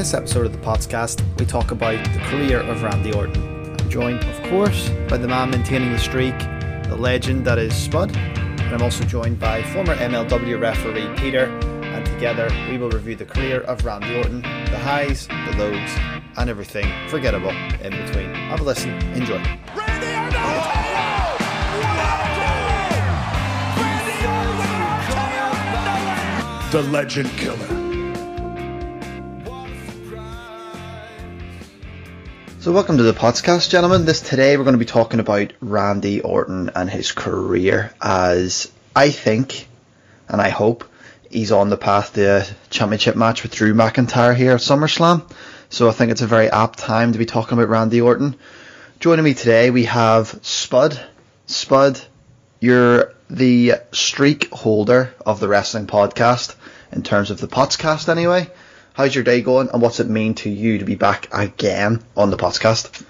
this episode of the podcast, we talk about the career of Randy Orton. I'm joined, of course, by the man maintaining the streak, the legend that is Spud, and I'm also joined by former MLW referee Peter, and together we will review the career of Randy Orton, the highs, the lows, and everything forgettable in between. Have a listen, enjoy. The Legend Killer. So, welcome to the podcast, gentlemen. This today we're going to be talking about Randy Orton and his career, as I think and I hope he's on the path to a championship match with Drew McIntyre here at SummerSlam. So, I think it's a very apt time to be talking about Randy Orton. Joining me today, we have Spud. Spud, you're the streak holder of the wrestling podcast in terms of the podcast, anyway. How's your day going, and what's it mean to you to be back again on the podcast?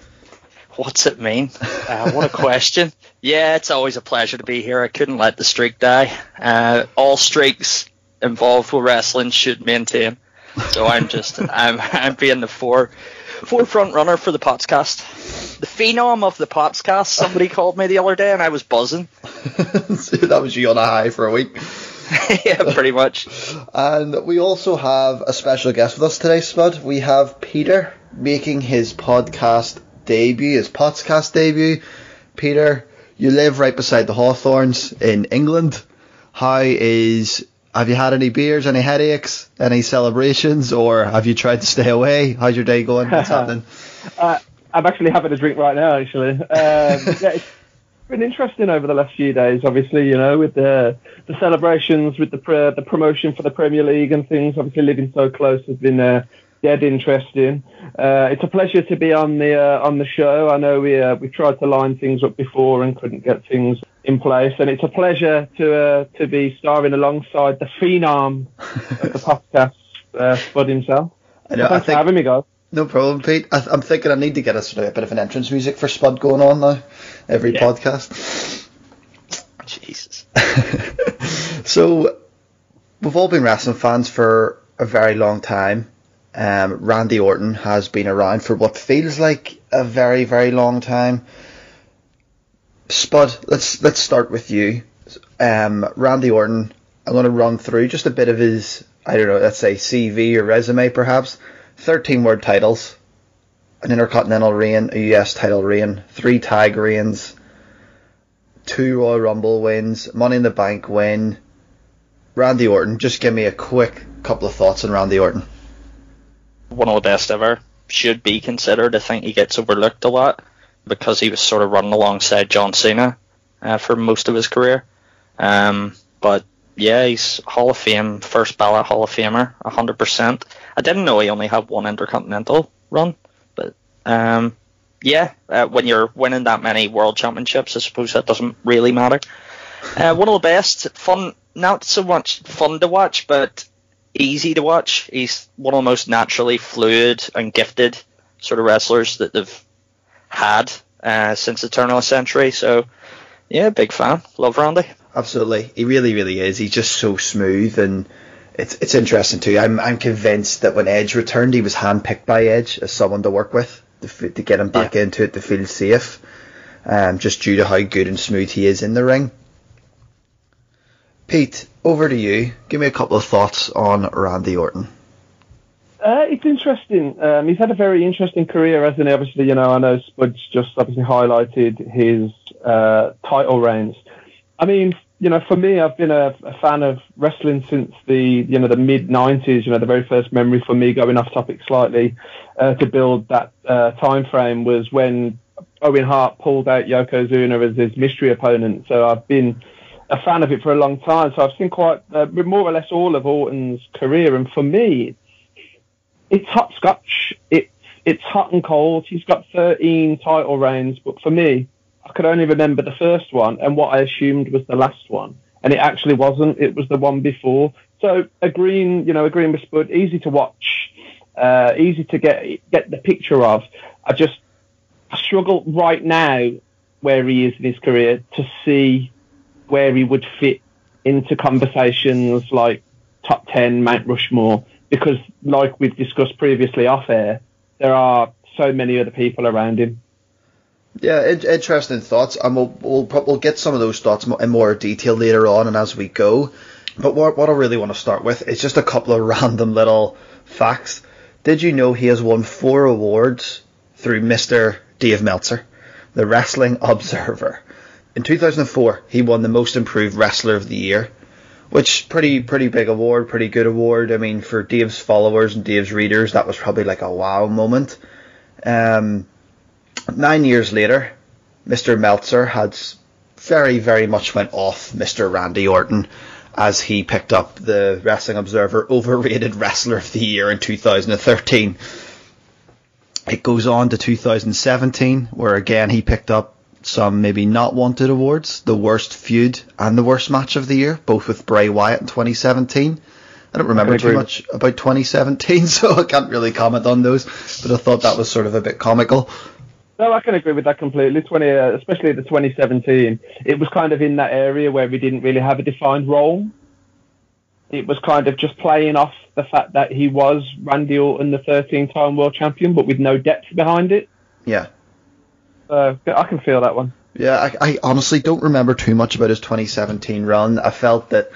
What's it mean? Uh, what a question. Yeah, it's always a pleasure to be here. I couldn't let the streak die. Uh, all streaks involved with wrestling should maintain. So I'm just I'm I'm being the four forefront runner for the podcast. The phenom of the podcast. Somebody called me the other day, and I was buzzing. that was you on a high for a week. yeah, pretty much. And we also have a special guest with us today, Spud. We have Peter making his podcast debut, his podcast debut. Peter, you live right beside the Hawthorns in England. How is have you had any beers, any headaches, any celebrations, or have you tried to stay away? How's your day going? What's happening? Uh, I'm actually having a drink right now, actually. Um, yeah, it's been interesting over the last few days. Obviously, you know, with the the celebrations, with the pre- the promotion for the Premier League and things. Obviously, living so close has been uh, dead interesting. Uh, it's a pleasure to be on the uh, on the show. I know we uh, we tried to line things up before and couldn't get things in place, and it's a pleasure to uh, to be starring alongside the phenom of the podcast, uh, Spud himself. I know, I Thanks think- for having me, guys. No problem, Pete. I, I'm thinking I need to get us a bit of an entrance music for Spud going on now, every Yeah. podcast. Jesus. So, we've all been wrestling fans for a very long time. Um, Randy Orton has been around for what feels like a very, very long time. Spud, let's let's start with you. Um, Randy Orton. I'm going to run through just a bit of his, I don't know, let's say CV or resume, perhaps. 13 word titles, an Intercontinental reign, a US title reign, three tag reigns, two Royal Rumble wins, Money in the Bank win. Randy Orton, just give me a quick couple of thoughts on Randy Orton. one of the best ever. Should be considered. I think he gets overlooked a lot because he was sort of running alongside John Cena uh, for most of his career. Um, but yeah, he's Hall of Fame, first ballot Hall of Famer, 100%. I didn't know he only had one Intercontinental run, um, yeah, uh, when you're winning that many World Championships, I suppose that doesn't really matter. Uh, one of the best, fun, not so much fun to watch, but easy to watch. He's one of the most naturally fluid and gifted sort of wrestlers that they've had uh, since the turn of the century. So, yeah, big fan. Love Randy. Absolutely, he really, really is. He's just so smooth, and it's it's interesting too. I'm I'm convinced that when Edge returned, he was handpicked by Edge as someone to work with to, to get him back Yeah. into it to feel safe, um, just due to how good and smooth he is in the ring. Pete, over to you. Give me a couple of thoughts on Randy Orton. Uh, it's interesting. Um, he's had a very interesting career, hasn't he? Obviously, you know, I know Spud's just obviously highlighted his uh, title reigns. I mean, you know, for me, I've been a, a fan of wrestling since the, you know, the mid '90s. You know, the very first memory for me, going off topic slightly, uh, to build that uh, time frame was when Owen Hart pulled out Yokozuna as his mystery opponent. So I've been a fan of it for a long time. So I've seen quite uh, more or less all of Orton's career, and for me, it's hopscotch. It's it's hot and cold. He's got 13 title reigns, but for me, I could only remember the first one and what I assumed was the last one, and it actually wasn't. It was the one before. So a green, you know, agreeing with Spud, easy to watch, uh, easy to get get the picture of. I just struggle right now where he is in his career to see where he would fit into conversations like top 10 Mount Rushmore because, like we've discussed previously off air, there are so many other people around him. Yeah, interesting thoughts, and we'll, we'll we'll get some of those thoughts in more detail later on and as we go. But what what I really want to start with is just a couple of random little facts. Did you know he has won four awards through Mr. Dave Meltzer, the Wrestling Observer? In 2004, he won the Most Improved Wrestler of the Year, which pretty pretty big award, pretty good award. I mean, for Dave's followers and Dave's readers, that was probably like a wow moment. Um, nine years later, Mr. Meltzer had very very much went off Mr. Randy Orton as he picked up the Wrestling Observer Overrated Wrestler of the Year in 2013. It goes on to 2017, where again he picked up some maybe not wanted awards, the worst feud and the worst match of the year, both with Bray Wyatt in 2017. I don't remember I too much about 2017, so I can't really comment on those. But I thought that was sort of a bit comical. No, I can agree with that completely. 20, uh, especially the 2017, it was kind of in that area where we didn't really have a defined role. It was kind of just playing off the fact that he was Randy Orton, the 13-time world champion, but with no depth behind it. Yeah. So I can feel that one. Yeah, I, I honestly don't remember too much about his 2017 run. I felt that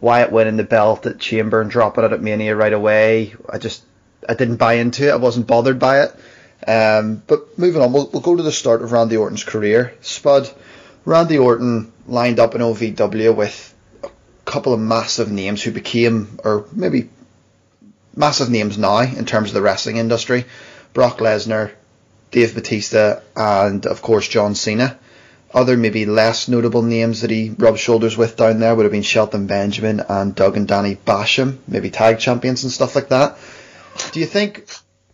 Wyatt winning the belt at Chamber and dropping it at Mania right away, I just I didn't buy into it. I wasn't bothered by it. Um, but moving on, we'll, we'll go to the start of Randy Orton's career. Spud, Randy Orton lined up in OVW with a couple of massive names who became, or maybe massive names now in terms of the wrestling industry. Brock Lesnar, Dave Batista, and of course John Cena. Other maybe less notable names that he rubbed shoulders with down there would have been Shelton Benjamin and Doug and Danny Basham, maybe tag champions and stuff like that. Do you think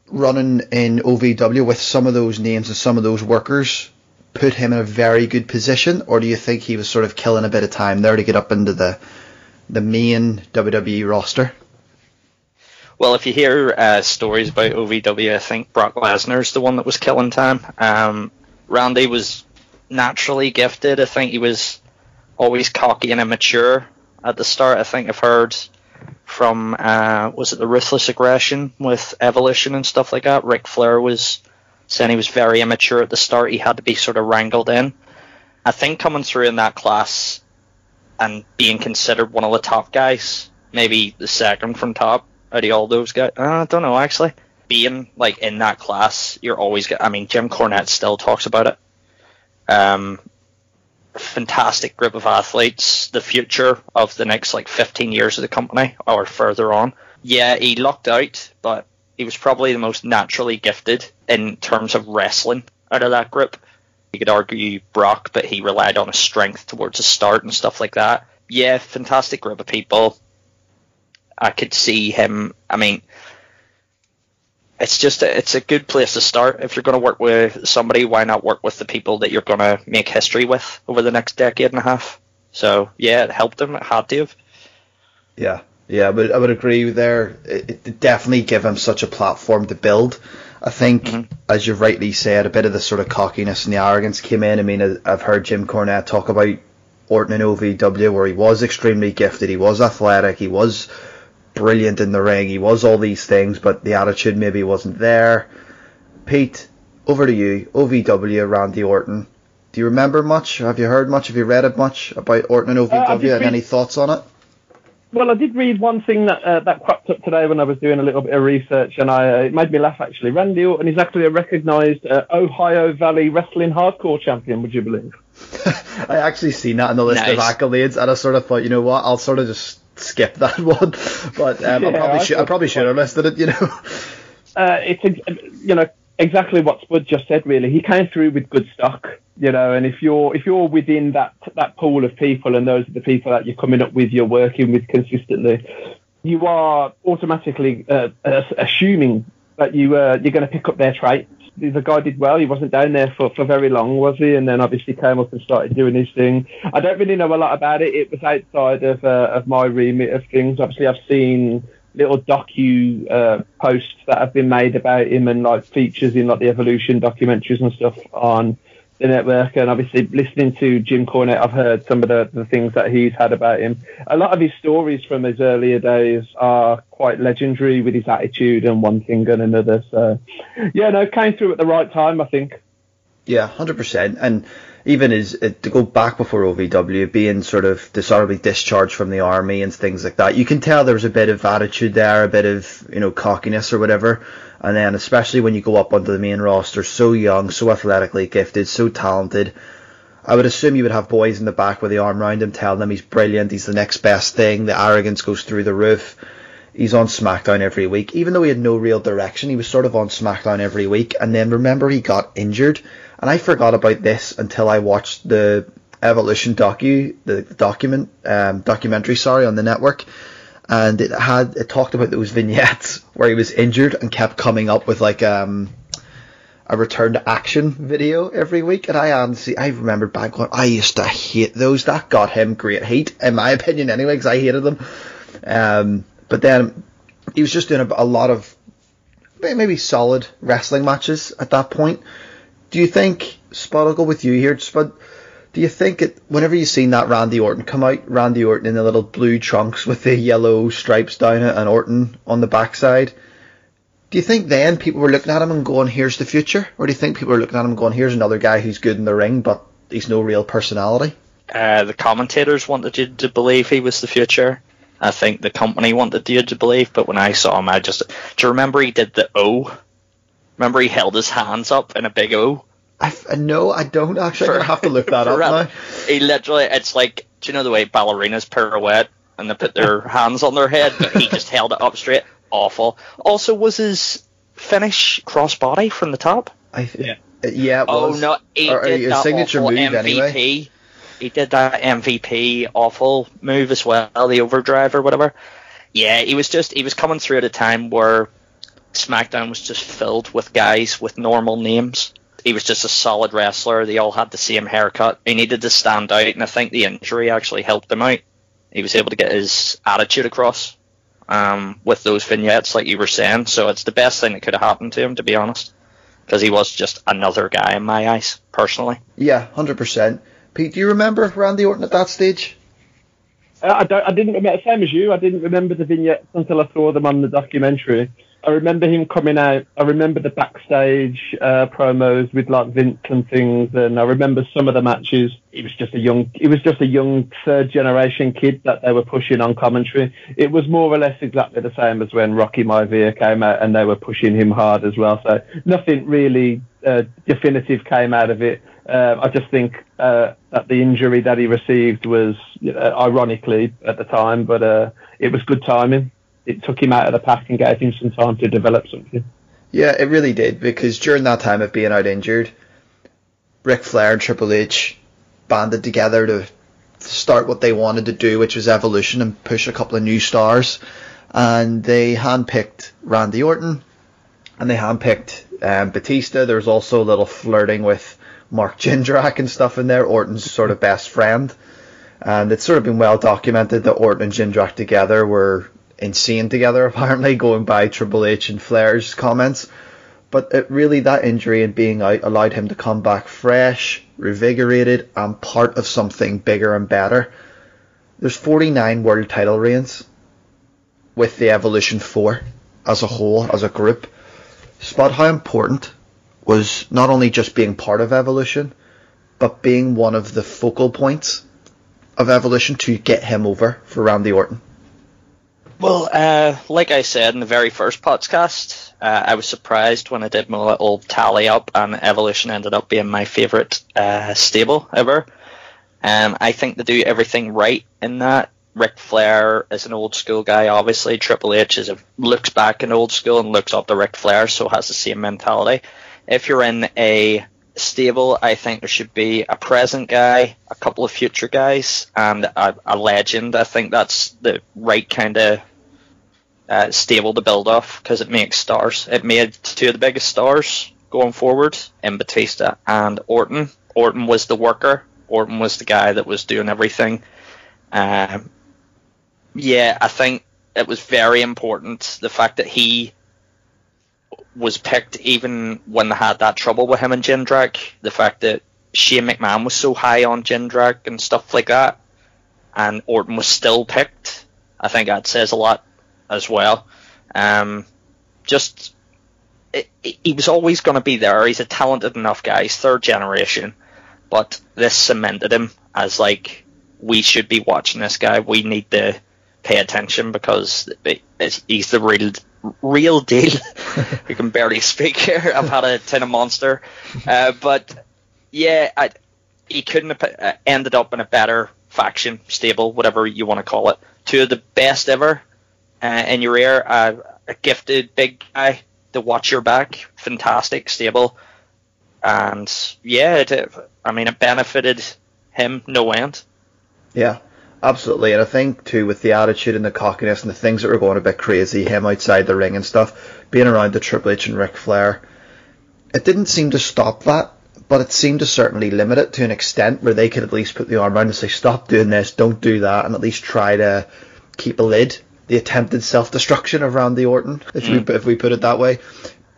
running in OVW with some of those names and some of those workers put him in a very good position, or do you think he was sort of killing a bit of time there to get up into the the main WWE roster? Well, if you hear uh, stories about OVW, I think Brock Lesnar's the one that was killing time. Um, Randy was naturally gifted. I think he was always cocky and immature at the start. I think I've heard from uh, was it the Ruthless Aggression with Evolution and stuff like that. Ric Flair was saying he was very immature at the start. He had to be sort of wrangled in. I think coming through in that class and being considered one of the top guys, maybe the second from top, out of all those guys. Uh, I don't know actually. Being like in that class, you're always. I mean, Jim Cornette still talks about it. Um, fantastic group of athletes. The future of the next like 15 years of the company or further on. Yeah, he lucked out, but he was probably the most naturally gifted in terms of wrestling out of that group. You could argue Brock, but he relied on his strength towards the start and stuff like that. Yeah, fantastic group of people. I could see him. I mean, it's just a, it's a good place to start. If you're going to work with somebody, why not work with the people that you're going to make history with over the next decade and a half? So yeah, it helped him. It had to have. Yeah, yeah, but I would agree there. It, it definitely gave him such a platform to build. I think, mm-hmm. as you've rightly said, a bit of the sort of cockiness and the arrogance came in. I mean, I've heard Jim Cornette talk about Orton in OVW, where he was extremely gifted, he was athletic, he was brilliant in the ring. He was all these things, but the attitude maybe wasn't there. Pete, over to you. OVW, Randy Orton. Do you remember much? Have you heard much? Have you read it much about Orton and OVW? Uh, and read, any thoughts on it? Well, I did read one thing that uh, that cropped up today when I was doing a little bit of research, and I, uh, it made me laugh actually. Randy Orton is actually a recognised uh, Ohio Valley Wrestling Hardcore Champion. Would you believe? I actually seen that in the list nice. of accolades, and I sort of thought, you know what, I'll sort of just skip that one, but um, yeah, I probably I should I probably should have listed it. You know, uh, it's you know exactly what Spud just said. Really, he came through with good stock. You know, and if you're if you're within that that pool of people, and those are the people that you're coming up with, you're working with consistently, you are automatically uh, assuming that you uh, you're going to pick up their traits the guy did well. He wasn't down there for, for very long, was he? And then obviously came up and started doing his thing. I don't really know a lot about it. It was outside of uh, of my remit of things. Obviously, I've seen little docu uh, posts that have been made about him and like features in like the evolution documentaries and stuff on the network, and obviously listening to Jim Cornette, I've heard some of the, the things that he's had about him. A lot of his stories from his earlier days are quite legendary with his attitude and one thing and another. So, yeah, no, came through at the right time, I think. Yeah, hundred percent. And even as uh, to go back before OVW, being sort of dishonorably discharged from the army and things like that, you can tell there was a bit of attitude there, a bit of you know cockiness or whatever. And then especially when you go up onto the main roster, so young, so athletically gifted, so talented. I would assume you would have boys in the back with the arm around him, telling him he's brilliant, he's the next best thing. The arrogance goes through the roof. He's on SmackDown every week, even though he had no real direction. He was sort of on SmackDown every week, and then remember he got injured and I forgot about this until I watched the Evolution docu, the document, um, documentary, sorry, on the network, and it had it talked about those vignettes where he was injured and kept coming up with like um, a return to action video every week, and I honestly I remember back when I used to hate those. That got him great heat, in my opinion, anyway, because I hated them. Um, but then he was just doing a, a lot of maybe solid wrestling matches at that point do you think, Spud, I'll go with you here, Spud, do you think it, whenever you've seen that Randy Orton come out, Randy Orton in the little blue trunks with the yellow stripes down it and Orton on the backside, do you think then people were looking at him and going, here's the future? Or do you think people were looking at him and going, here's another guy who's good in the ring, but he's no real personality? Uh, the commentators wanted you to believe he was the future. I think the company wanted you to believe, but when I saw him, I just. Do you remember he did the O Remember, he held his hands up in a big O. I, no, I don't actually. I have to look that up now. He literally, it's like, do you know the way ballerinas pirouette and they put their hands on their head, but he just held it up straight. Awful. Also, was his finish crossbody from the top? I th- yeah. Yeah. oh no, he or, uh, did that signature awful move MVP. Anyway. He did that MVP awful move as well, the overdrive or whatever. Yeah, he was just he was coming through at a time where SmackDown was just filled with guys with normal names. He was just a solid wrestler. They all had the same haircut. He needed to stand out, and I think the injury actually helped him out. He was able to get his attitude across um, with those vignettes, like you were saying. So it's the best thing that could have happened to him, to be honest, because he was just another guy in my eyes, personally. Yeah, hundred percent. Pete, do you remember Randy Orton at that stage? Uh, I, don't, I didn't remember, the same as you. I didn't remember the vignettes until I saw them on the documentary. I remember him coming out. I remember the backstage uh, promos with like Vince and things, and I remember some of the matches. He was just a young, he was just a young third generation kid that they were pushing on commentary. It was more or less exactly the same as when Rocky Maivia came out, and they were pushing him hard as well. So nothing really uh, definitive came out of it. Uh, I just think uh, that the injury that he received was, ironically at the time, but uh, it was good timing it took him out of the pack and gave him some time to develop something. Yeah, it really did because during that time of being out injured, Ric Flair and Triple H banded together to start what they wanted to do, which was evolution and push a couple of new stars. And they handpicked Randy Orton and they handpicked um, Batista. There's also a little flirting with Mark Jindrak and stuff in there, Orton's sort of best friend. And it's sort of been well documented that Orton and Jindrak together were insane together, apparently, going by Triple H and Flair's comments. But it really, that injury and being out allowed him to come back fresh, revigorated, and part of something bigger and better. There's 49 world title reigns with the Evolution 4 as a whole, as a group. Spud how important was not only just being part of Evolution, but being one of the focal points of Evolution to get him over for Randy Orton. Well, uh, like I said in the very first podcast, uh, I was surprised when I did my little tally up, and Evolution ended up being my favourite uh, stable ever. Um, I think they do everything right in that. Ric Flair is an old school guy, obviously. Triple H is a, looks back in old school and looks up to Ric Flair, so has the same mentality. If you're in a stable. I think there should be a present guy, a couple of future guys, and a, a legend. I think that's the right kind of uh, stable to build off because it makes stars. It made two of the biggest stars going forward in Batista and Orton. Orton was the worker. Orton was the guy that was doing everything. Um, yeah, I think it was very important the fact that he was picked even when they had that trouble with him and Jindrak. The fact that Shane McMahon was so high on Jindrak and stuff like that, and Orton was still picked, I think that says a lot as well. Um, just it, it, he was always going to be there. He's a talented enough guy. He's third generation, but this cemented him as like we should be watching this guy. We need to pay attention because he's the real real deal. we can barely speak here. I've had a tin of monster, uh, but yeah, I, he couldn't have uh, ended up in a better faction, stable, whatever you want to call it. Two of the best ever uh, in your ear. Uh, a gifted big guy to watch your back, fantastic, stable, and yeah, it, I mean it benefited him no end. Yeah, absolutely. And I think too, with the attitude and the cockiness and the things that were going a bit crazy, him outside the ring and stuff, being around the Triple H and Ric Flair, it didn't seem to stop that, but it seemed to certainly limit it to an extent where they could at least put the arm around and say, "Stop doing this, don't do that," and at least try to keep a lid. The attempted self-destruction of Randy Orton, if mm. we if we put it that way.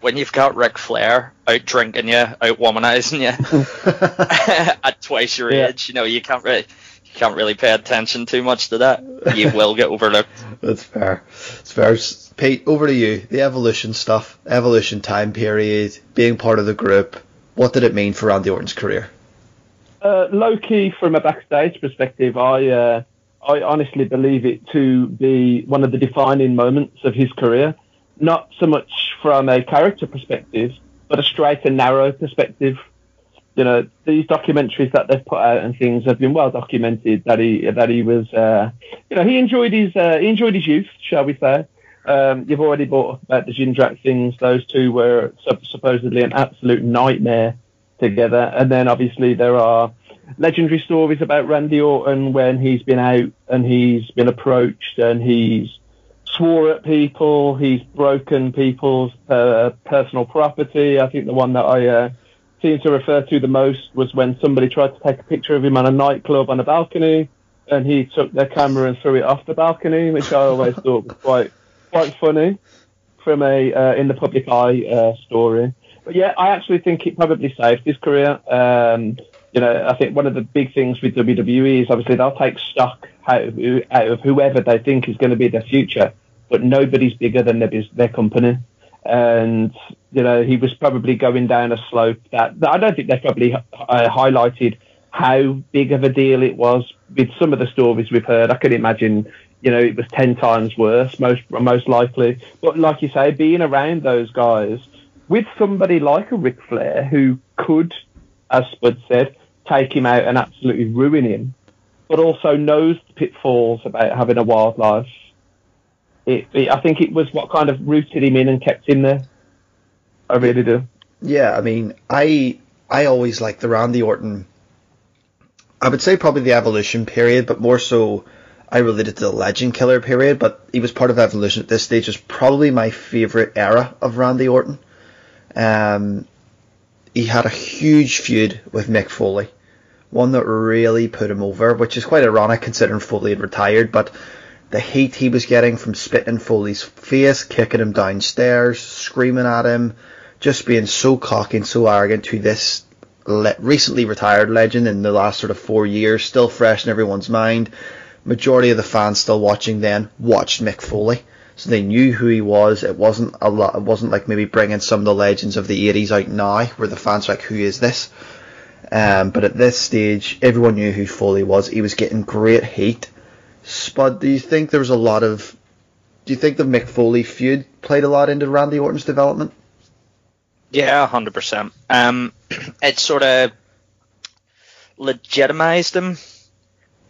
When you've got Ric Flair out drinking you, out womanizing you at twice your yeah. age, you know you can't really can't really pay attention too much to that. You will get overlooked. That's fair. It's fair. Pete, over to you. The evolution stuff, evolution time period, being part of the group. What did it mean for Randy Orton's career? Uh, low key, from a backstage perspective, I uh, I honestly believe it to be one of the defining moments of his career. Not so much from a character perspective, but a straight and narrow perspective you know, these documentaries that they've put out and things have been well documented that he that he was, uh, you know, he enjoyed his uh, he enjoyed his youth, shall we say. Um, you've already brought up about the Jindrak things; those two were supposedly an absolute nightmare together. And then obviously there are legendary stories about Randy Orton when he's been out and he's been approached and he's swore at people, he's broken people's uh, personal property. I think the one that I uh, seem to refer to the most was when somebody tried to take a picture of him on a nightclub on a balcony, and he took their camera and threw it off the balcony, which I always thought was quite quite funny from a uh, in the public eye uh, story. But yeah, I actually think it probably saved his career. Um, you know, I think one of the big things with WWE is obviously they'll take stock out of, out of whoever they think is going to be their future, but nobody's bigger than their, their company and you know he was probably going down a slope that, that I don't think they probably uh, highlighted how big of a deal it was with some of the stories we've heard. I can imagine you know it was ten times worse, most most likely. But like you say, being around those guys with somebody like a Ric Flair who could, as Spud said, take him out and absolutely ruin him, but also knows the pitfalls about having a wildlife it, it, I think it was what kind of rooted him in and kept him there. I really do. Yeah, I mean, I I always like the Randy Orton. I would say probably the evolution period, but more so I related to the Legend Killer period. But he was part of evolution at this stage. Is probably my favorite era of Randy Orton. Um, he had a huge feud with Mick Foley, one that really put him over, which is quite ironic considering Foley had retired. But the heat he was getting from spitting Foley's face, kicking him downstairs, screaming at him, just being so cocky and so arrogant to this le- recently retired legend in the last sort of four years, still fresh in everyone's mind. Majority of the fans still watching then watched Mick Foley, so they knew who he was. It wasn't a lot. It wasn't like maybe bringing some of the legends of the 80s out now, where the fans are like, "Who is this?" Um, but at this stage, everyone knew who Foley was. He was getting great heat Spud, do you think there was a lot of? Do you think the Mick Foley feud played a lot into Randy Orton's development? Yeah, hundred um, percent. it sort of legitimized him.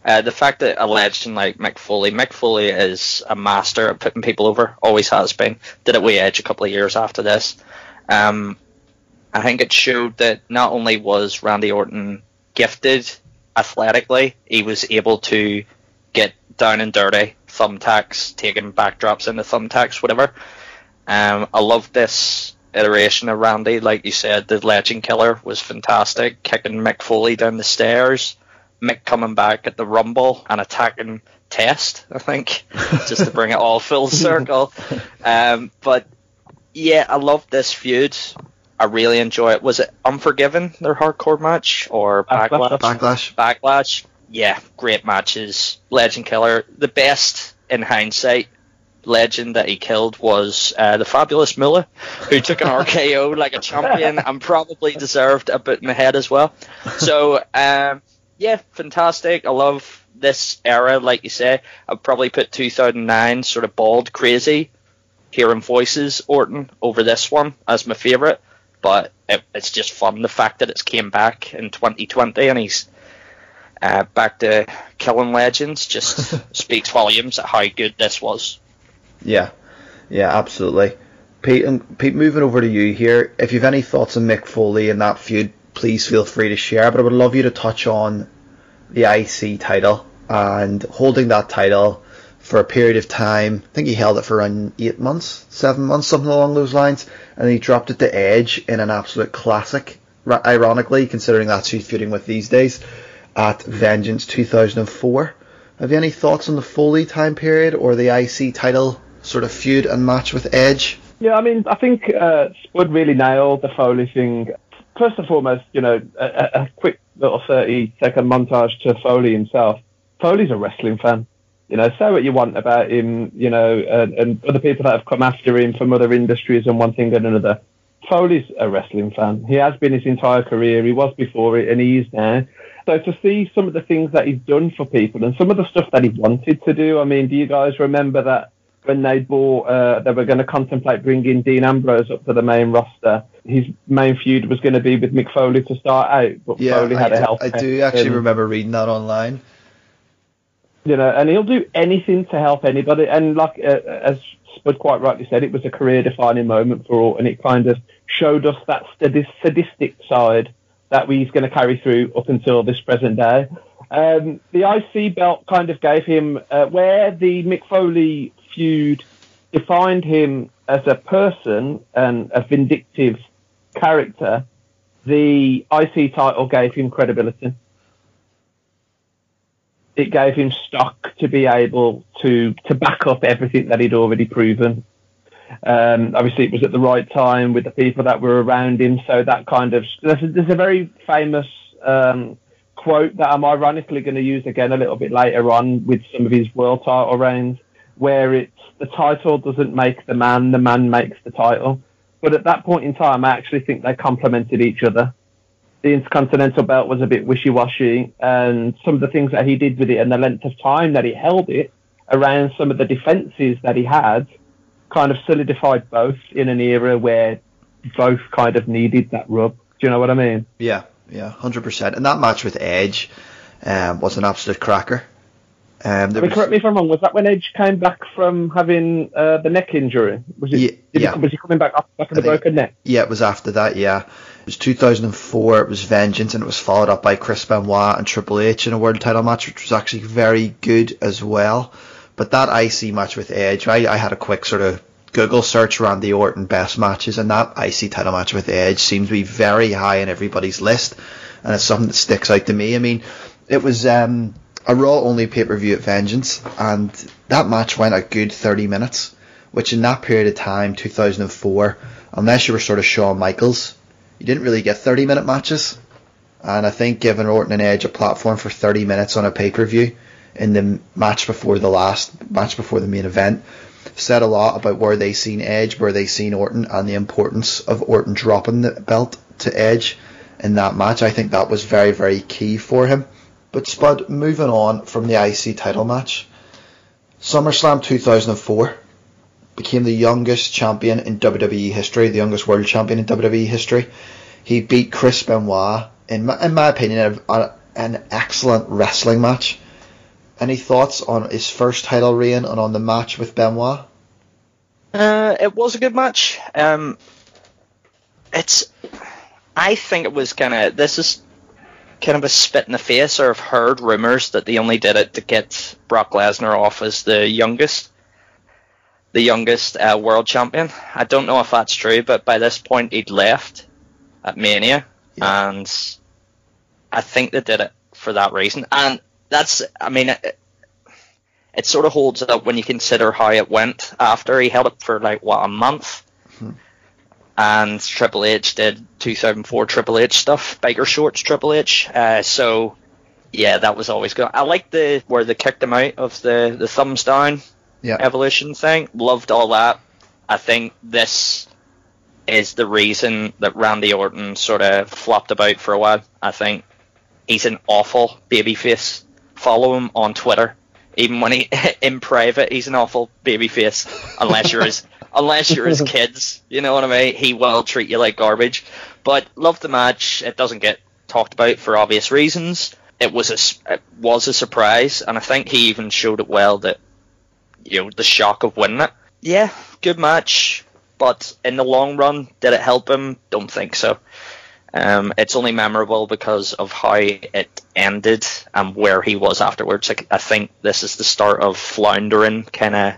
Uh, the fact that a legend like Mick Foley, Mick Foley is a master at putting people over, always has been. Did it with Edge a couple of years after this. Um, I think it showed that not only was Randy Orton gifted athletically, he was able to get down and dirty, thumbtacks, taking backdrops into thumbtacks, whatever. Um, I love this iteration of Randy. Like you said, the Legend Killer was fantastic, kicking Mick Foley down the stairs, Mick coming back at the Rumble and attacking Test, I think, just to bring it all full circle. Um, but yeah, I love this feud. I really enjoy it. Was it Unforgiven, their hardcore match, or Backlash? Backlash. Backlash. Yeah, great matches. Legend Killer. The best in hindsight legend that he killed was uh, the fabulous Moolah, who took an RKO like a champion and probably deserved a bit in the head as well. So, um, yeah, fantastic. I love this era, like you say. I'd probably put 2009 sort of bald, crazy, hearing voices Orton over this one as my favourite. But it, it's just fun the fact that it's came back in 2020 and he's uh, back to killing legends just speaks volumes at how good this was. Yeah, yeah, absolutely. Pete, and Pete, moving over to you here. If you've any thoughts on Mick Foley and that feud, please feel free to share. But I would love you to touch on the IC title and holding that title for a period of time. I think he held it for around eight months, seven months, something along those lines, and he dropped it to Edge in an absolute classic. Ironically, considering that's who he's feuding with these days, at Vengeance 2004. Have you any thoughts on the Foley time period or the IC title sort of feud and match with Edge? Yeah, I mean, I think uh, Spud really nailed the Foley thing. First and foremost, you know, a, a quick little 30 second montage to Foley himself. Foley's a wrestling fan. You know, say what you want about him, you know, and, and other people that have come after him from other industries and one thing and another. Foley's a wrestling fan. He has been his entire career. He was before it, and he is now. So to see some of the things that he's done for people and some of the stuff that he wanted to do. I mean, do you guys remember that when they bought, uh, they were going to contemplate bringing Dean Ambrose up to the main roster. His main feud was going to be with Mick Foley to start out, but yeah, Foley had I a health. I do actually remember reading that online. You know, and he'll do anything to help anybody. And like uh, as Spud quite rightly said, it was a career-defining moment for all, and it kind of showed us that sadistic side that he's going to carry through up until this present day. Um, the IC belt kind of gave him uh, where the Mick Foley feud defined him as a person and a vindictive character. The IC title gave him credibility. It gave him stock to be able to to back up everything that he'd already proven. Um, obviously, it was at the right time with the people that were around him. So that kind of there's a, there's a very famous um, quote that I'm ironically going to use again a little bit later on with some of his world title reigns, where it's the title doesn't make the man, the man makes the title. But at that point in time, I actually think they complemented each other. The Intercontinental belt was a bit wishy-washy, and some of the things that he did with it and the length of time that he held it around some of the defences that he had kind of solidified both in an era where both kind of needed that rub. Do you know what I mean? Yeah, yeah, hundred percent. And that match with Edge um, was an absolute cracker. Um, I mean, was, correct me if I'm wrong. Was that when Edge came back from having uh, the neck injury? Was it? Yeah, yeah. He, was he coming back after back of the broken neck? yeah, it was after that. Yeah, it was 2004. It was Vengeance, and it was followed up by Chris Benoit and Triple H in a world title match, which was actually very good as well. But that IC match with Edge, I, I had a quick sort of Google search Randy Orton best matches, and that IC title match with Edge seems to be very high on everybody's list, and it's something that sticks out to me. I mean, it was um, a Raw only pay per view at Vengeance, and that match went a good 30 minutes, which in that period of time, 2004, unless you were sort of Shawn Michaels, you didn't really get 30 minute matches. And I think giving Orton and Edge a platform for 30 minutes on a pay per view in the match before the last match before the main event said a lot about where they seen Edge, where they seen Orton, and the importance of Orton dropping the belt to Edge in that match. I think that was very, very key for him. But Spud, moving on from the IC title match, SummerSlam 2004 became the youngest champion in WWE history, the youngest world champion in WWE history. He beat Chris Benoit in my, in my opinion, an excellent wrestling match. Any thoughts on his first title reign and on the match with Benoit? Uh, it was a good match. Um, it's, I think it was kind of this is kind of a spit in the face, or I've heard rumors that they only did it to get Brock Lesnar off as the youngest, the youngest uh, world champion. I don't know if that's true, but by this point he'd left at Mania, Yeah. and I think they did it for that reason. And that's, I mean, it, it sort of holds up when you consider how it went after he held it for like what a month, and Triple H did 2004 Triple H stuff, biker shorts Triple H. Uh, so yeah, that was always good. I like the where they kicked him out of the the thumbs down Yeah. evolution thing. Loved all that. I think this is the reason that Randy Orton sort of flopped about for a while. I think he's an awful babyface. Follow him on Twitter. Even when he in private, he's an awful babyface. Unless you're his, unless you're his kids, you know what I mean. He will treat you like garbage. But love the match. It doesn't get talked about for obvious reasons. It was a it was a surprise, and I think he even showed it well that you know the shock of winning it. Yeah, good match, but in the long run, did it help him? Don't think so. Um, it's only memorable because of how it ended and where he was afterwards. Like, I think this is the start of floundering, kind of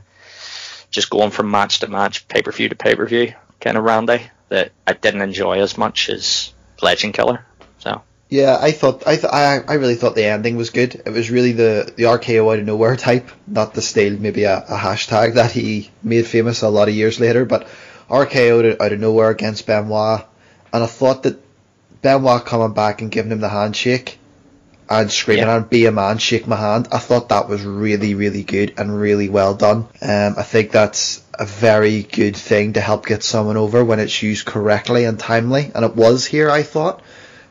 just going from match to match, pay per view to pay per view, kind of Randy that I didn't enjoy as much as Legend Killer. So Yeah, I thought I th- I I really thought the ending was good. It was really the the RKO out of nowhere type, not the style maybe a, a hashtag that he made famous a lot of years later, but RKO out of, out of nowhere against Benoit, and I thought that Benoit coming back and giving him the handshake and screaming Yeah. and be a man, shake my hand. I thought that was really really good and really well done. Um, I think that's a very good thing to help get someone over when it's used correctly and timely, and it was here. I thought.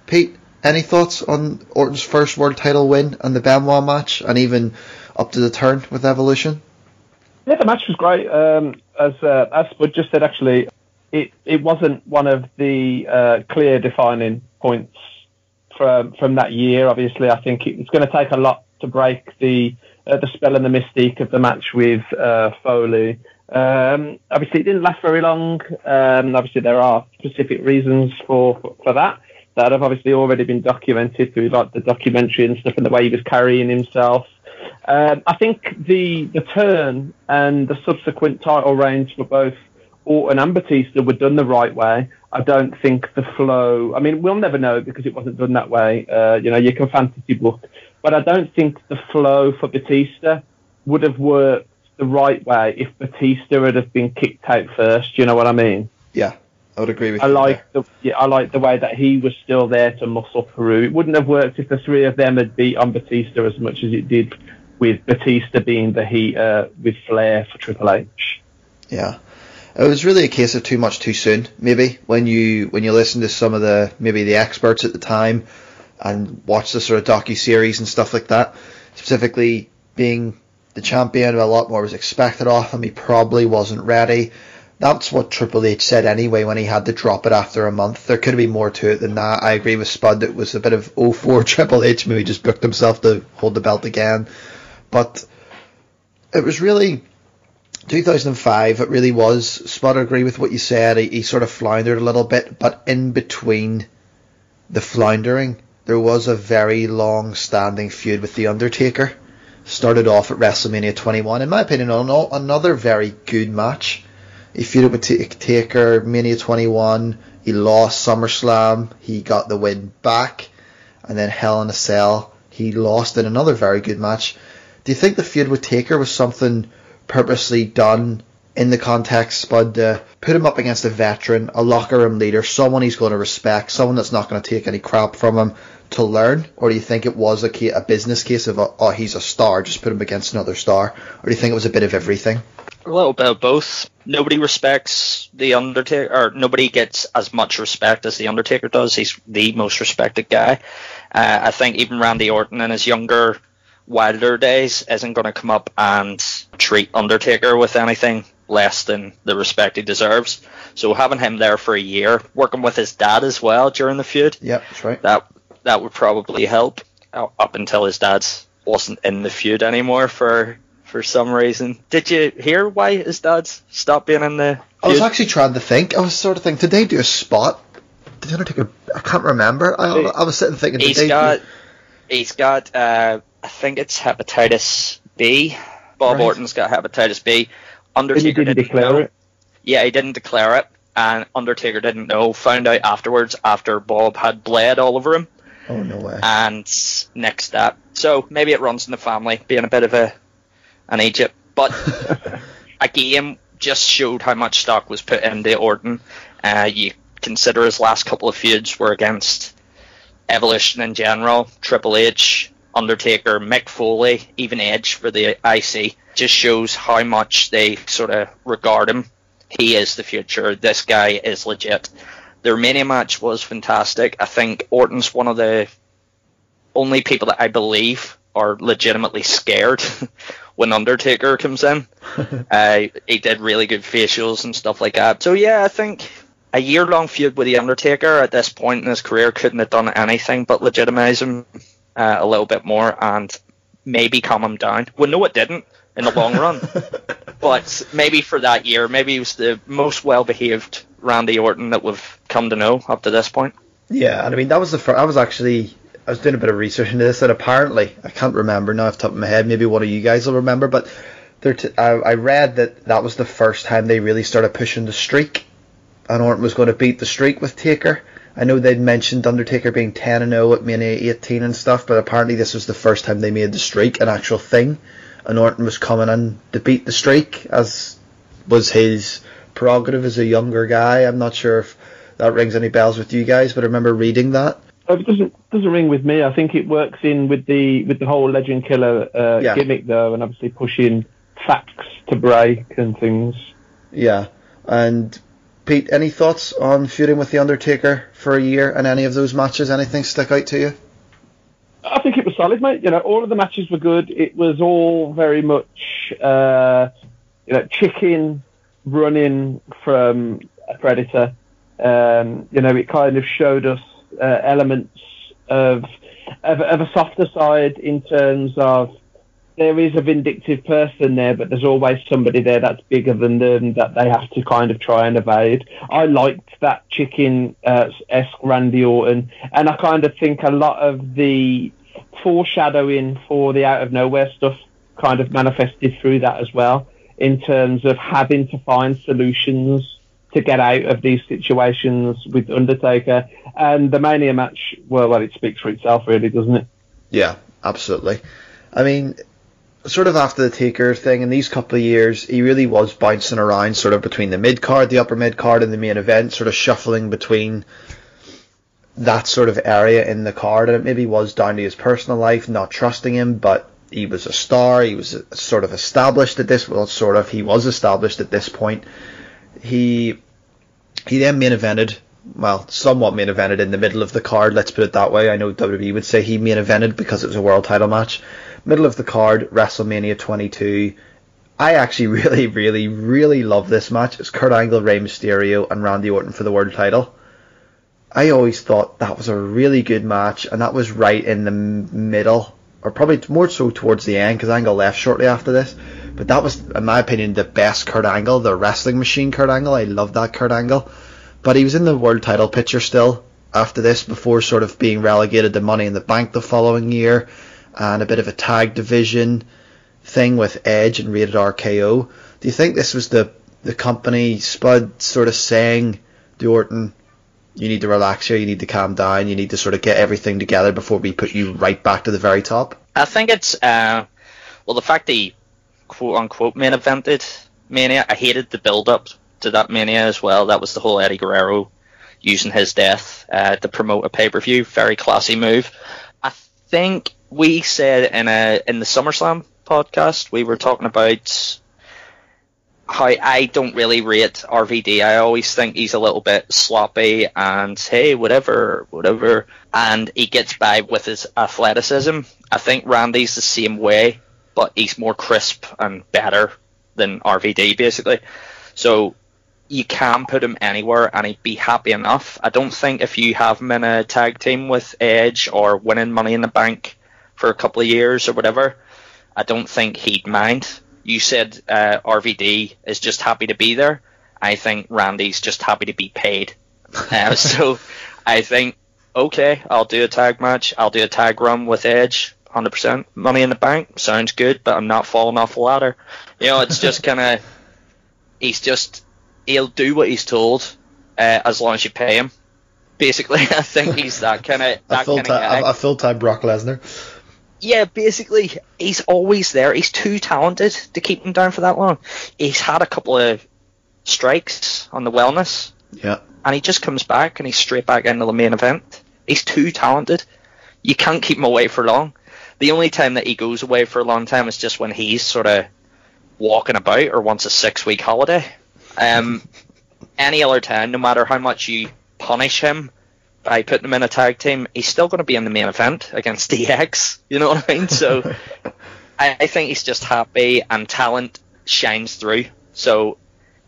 Pete, any thoughts on Orton's first world title win and the Benoit match, and even up to the turn with Evolution? Yeah, the match was great. Um, as uh, as Spud just said, actually, it it wasn't one of the uh, clear defining points from from that year. Obviously, I think it's going to take a lot to break the uh, the spell and the mystique of the match with uh, Foley. Um, obviously, it didn't last very long. Um, obviously, there are specific reasons for for that that have obviously already been documented through like the documentary and stuff and the way he was carrying himself. Um, I think the the turn and the subsequent title reigns for both Orton and Batista were done the right way. I don't think the flow. I mean, we'll never know because it wasn't done that way. Uh, you know, you can fantasy book, but I don't think the flow for Batista would have worked the right way if Batista had have been kicked out first. You know what I mean? Yeah, I would agree with I you. like the yeah, I like the way that he was still there to muscle Peru. It wouldn't have worked if the three of them had beat on Batista as much as it did with Batista being the heater with Flair for Triple H. Yeah. It was really a case of too much too soon, maybe, when you when you listen to some of the maybe the experts at the time and watch the sort of docu series and stuff like that. Specifically being the champion, a lot more was expected of him. He probably wasn't ready. That's what Triple H said anyway when he had to drop it after a month. There could be more to it than that. I agree with Spud. That it was a bit of 04 Triple H. Maybe just booked himself to hold the belt again. But it was really 2005, it really was. Spud, I agree with what you said. He, he sort of floundered a little bit, but in between the floundering, there was a very long standing feud with The Undertaker. Started off at WrestleMania 21. In my opinion, an- another very good match. He feuded with Ta- Taker, Mania 21. He lost SummerSlam. He got the win back. And then Hell in a Cell. He lost in another very good match. Do you think the feud with Taker was something purposely done in the context, Spud, to put him up against a veteran, a locker room leader, someone he's going to respect, someone that's not going to take any crap from him to learn? Or do you think it was a, ca- a business case of, oh, he's a star, just put him against another star? Or do you think it was a bit of everything? A little bit of both. Nobody respects the Undertaker, or nobody gets as much respect as the Undertaker does. He's the most respected guy. Uh, I think even Randy Orton in his younger, wilder days isn't going to come up and treat Undertaker with anything less than the respect he deserves. So having him there for a year, working with his dad as well during the feud, Yep, that's right. that that would probably help. Up until his dad wasn't in the feud anymore for for some reason. Did you hear why his dad stopped being in the I was actually trying to think. I was sort of thinking, did they do a spot? Did the Undertaker? I can't remember. I, I was sitting thinking, did he's they got do, he's got uh, I think it's hepatitis B. Bob Right. Orton's got hepatitis B. Undertaker didn't didn't declare know. it. Yeah, he didn't declare it, and Undertaker didn't know. Found out afterwards after Bob had bled all over him. Oh no way. and next step. So maybe it runs in the family, being a bit of a an Egypt. But again, just showed how much stock was put into Orton. Uh, you consider his last couple of feuds were against Evolution in general, Triple H, Undertaker, Mick Foley, even Edge for the IC. Just shows how much they sort of regard him. He is the future. This guy is legit. Their Mania match was fantastic. I think Orton's one of the only people that I believe are legitimately scared when Undertaker comes in. uh, he did really good facials and stuff like that. So yeah, I think a year long feud with the Undertaker at this point in his career couldn't have done anything but legitimize him uh, a little bit more and maybe calm him down. We know it didn't in the long run, but maybe for that year, maybe he was the most well behaved Randy Orton that we've come to know up to this point. Yeah, and I mean that was the first. I was actually I was doing a bit of research into this, and apparently I can't remember now off the top of my head. Maybe one of you guys will remember, but there t- I, I read that that was the first time they really started pushing the streak and Orton was going to beat the streak with Taker. I know they'd mentioned Undertaker being 10 and 0 at Mania 18 and stuff, but apparently this was the first time they made the streak an actual thing, and Orton was coming in to beat the streak, as was his prerogative as a younger guy. I'm not sure if that rings any bells with you guys, but I remember reading that. Oh, it doesn't doesn't ring with me. I think it works in with the with the whole Legend Killer uh, yeah. gimmick though, and obviously pushing facts to break and things. Yeah, and Pete, any thoughts on feuding with the Undertaker for a year and any of those matches? Anything stick out to you? I think it was solid, mate. You know, all of the matches were good. It was all very much, uh, you know, chicken running from a predator. Um, you know, it kind of showed us uh, elements of, of, of a softer side in terms of there is a vindictive person there, but there's always somebody there that's bigger than them that they have to kind of try and evade. I liked that chicken uh, esque Randy Orton, and I kind of think a lot of the foreshadowing for the out of nowhere stuff kind of manifested through that as well, in terms of having to find solutions to get out of these situations with Undertaker. And the Mania match, well, well, it speaks for itself, really, doesn't it? Yeah, absolutely. I mean, sort of after the Taker thing in these couple of years, he really was bouncing around sort of between the mid card, the upper mid card, and the main event, sort of shuffling between that sort of area in the card. And it maybe was down to his personal life, not trusting him, but he was a star. He was sort of established at this. Well, sort of. He was established at this point. He he then main evented. Well, somewhat main evented in the middle of the card. Let's put it that way. I know WWE would say he main evented because it was a world title match middle of the card, WrestleMania 22. I actually really, really, really love this match. It's Kurt Angle, Rey Mysterio, and Randy Orton for the world title. I always thought that was a really good match, and that was right in the middle, or probably more so towards the end, because Angle left shortly after this. But that was, in my opinion, the best Kurt Angle, the wrestling machine Kurt Angle. I love that Kurt Angle. But he was in the world title picture still after this, before sort of being relegated to Money in the Bank the following year and a bit of a tag division thing with Edge and Rated RKO. Do you think this was the the company Spud sort of saying to Orton, you need to relax here, you need to calm down, you need to sort of get everything together before we put you right back to the very top? I think it's uh, well the fact he quote unquote main evented Mania. I hated the build up to that Mania as well. That was the whole Eddie Guerrero using his death uh, to promote a pay per view. Very classy move. I think we said in a in the SummerSlam podcast we were talking about how I don't really rate RVD. I always think he's a little bit sloppy and hey, whatever, whatever. And he gets by with his athleticism. I think Randy's the same way, but he's more crisp and better than RVD basically. So you can put him anywhere and he'd be happy enough. I don't think if you have him in a tag team with Edge or winning Money in the Bank for a couple of years or whatever, I don't think he'd mind. You said uh, RVD is just happy to be there. I think Randy's just happy to be paid. Uh, so I think, okay, I'll do a tag match. I'll do a tag run with Edge. 100% money in the bank sounds good, but I'm not falling off the ladder. You know, it's just kind of, he's just, he'll do what he's told uh, as long as you pay him. Basically, I think he's that kind of that kind of. A full time Brock Lesnar yeah, basically, he's always there. He's too talented to keep him down for that long. He's had a couple of strikes on the wellness Yeah. And he just comes back and he's straight back into the main event. He's too talented. You can't keep him away for long. The only time that he goes away for a long time is just when he's sort of walking about or wants a six week holiday. Um, any other time, no matter how much you punish him by putting him in a tag team, he's still going to be in the main event against DX. You know what I mean? So I, I think he's just happy and talent shines through. So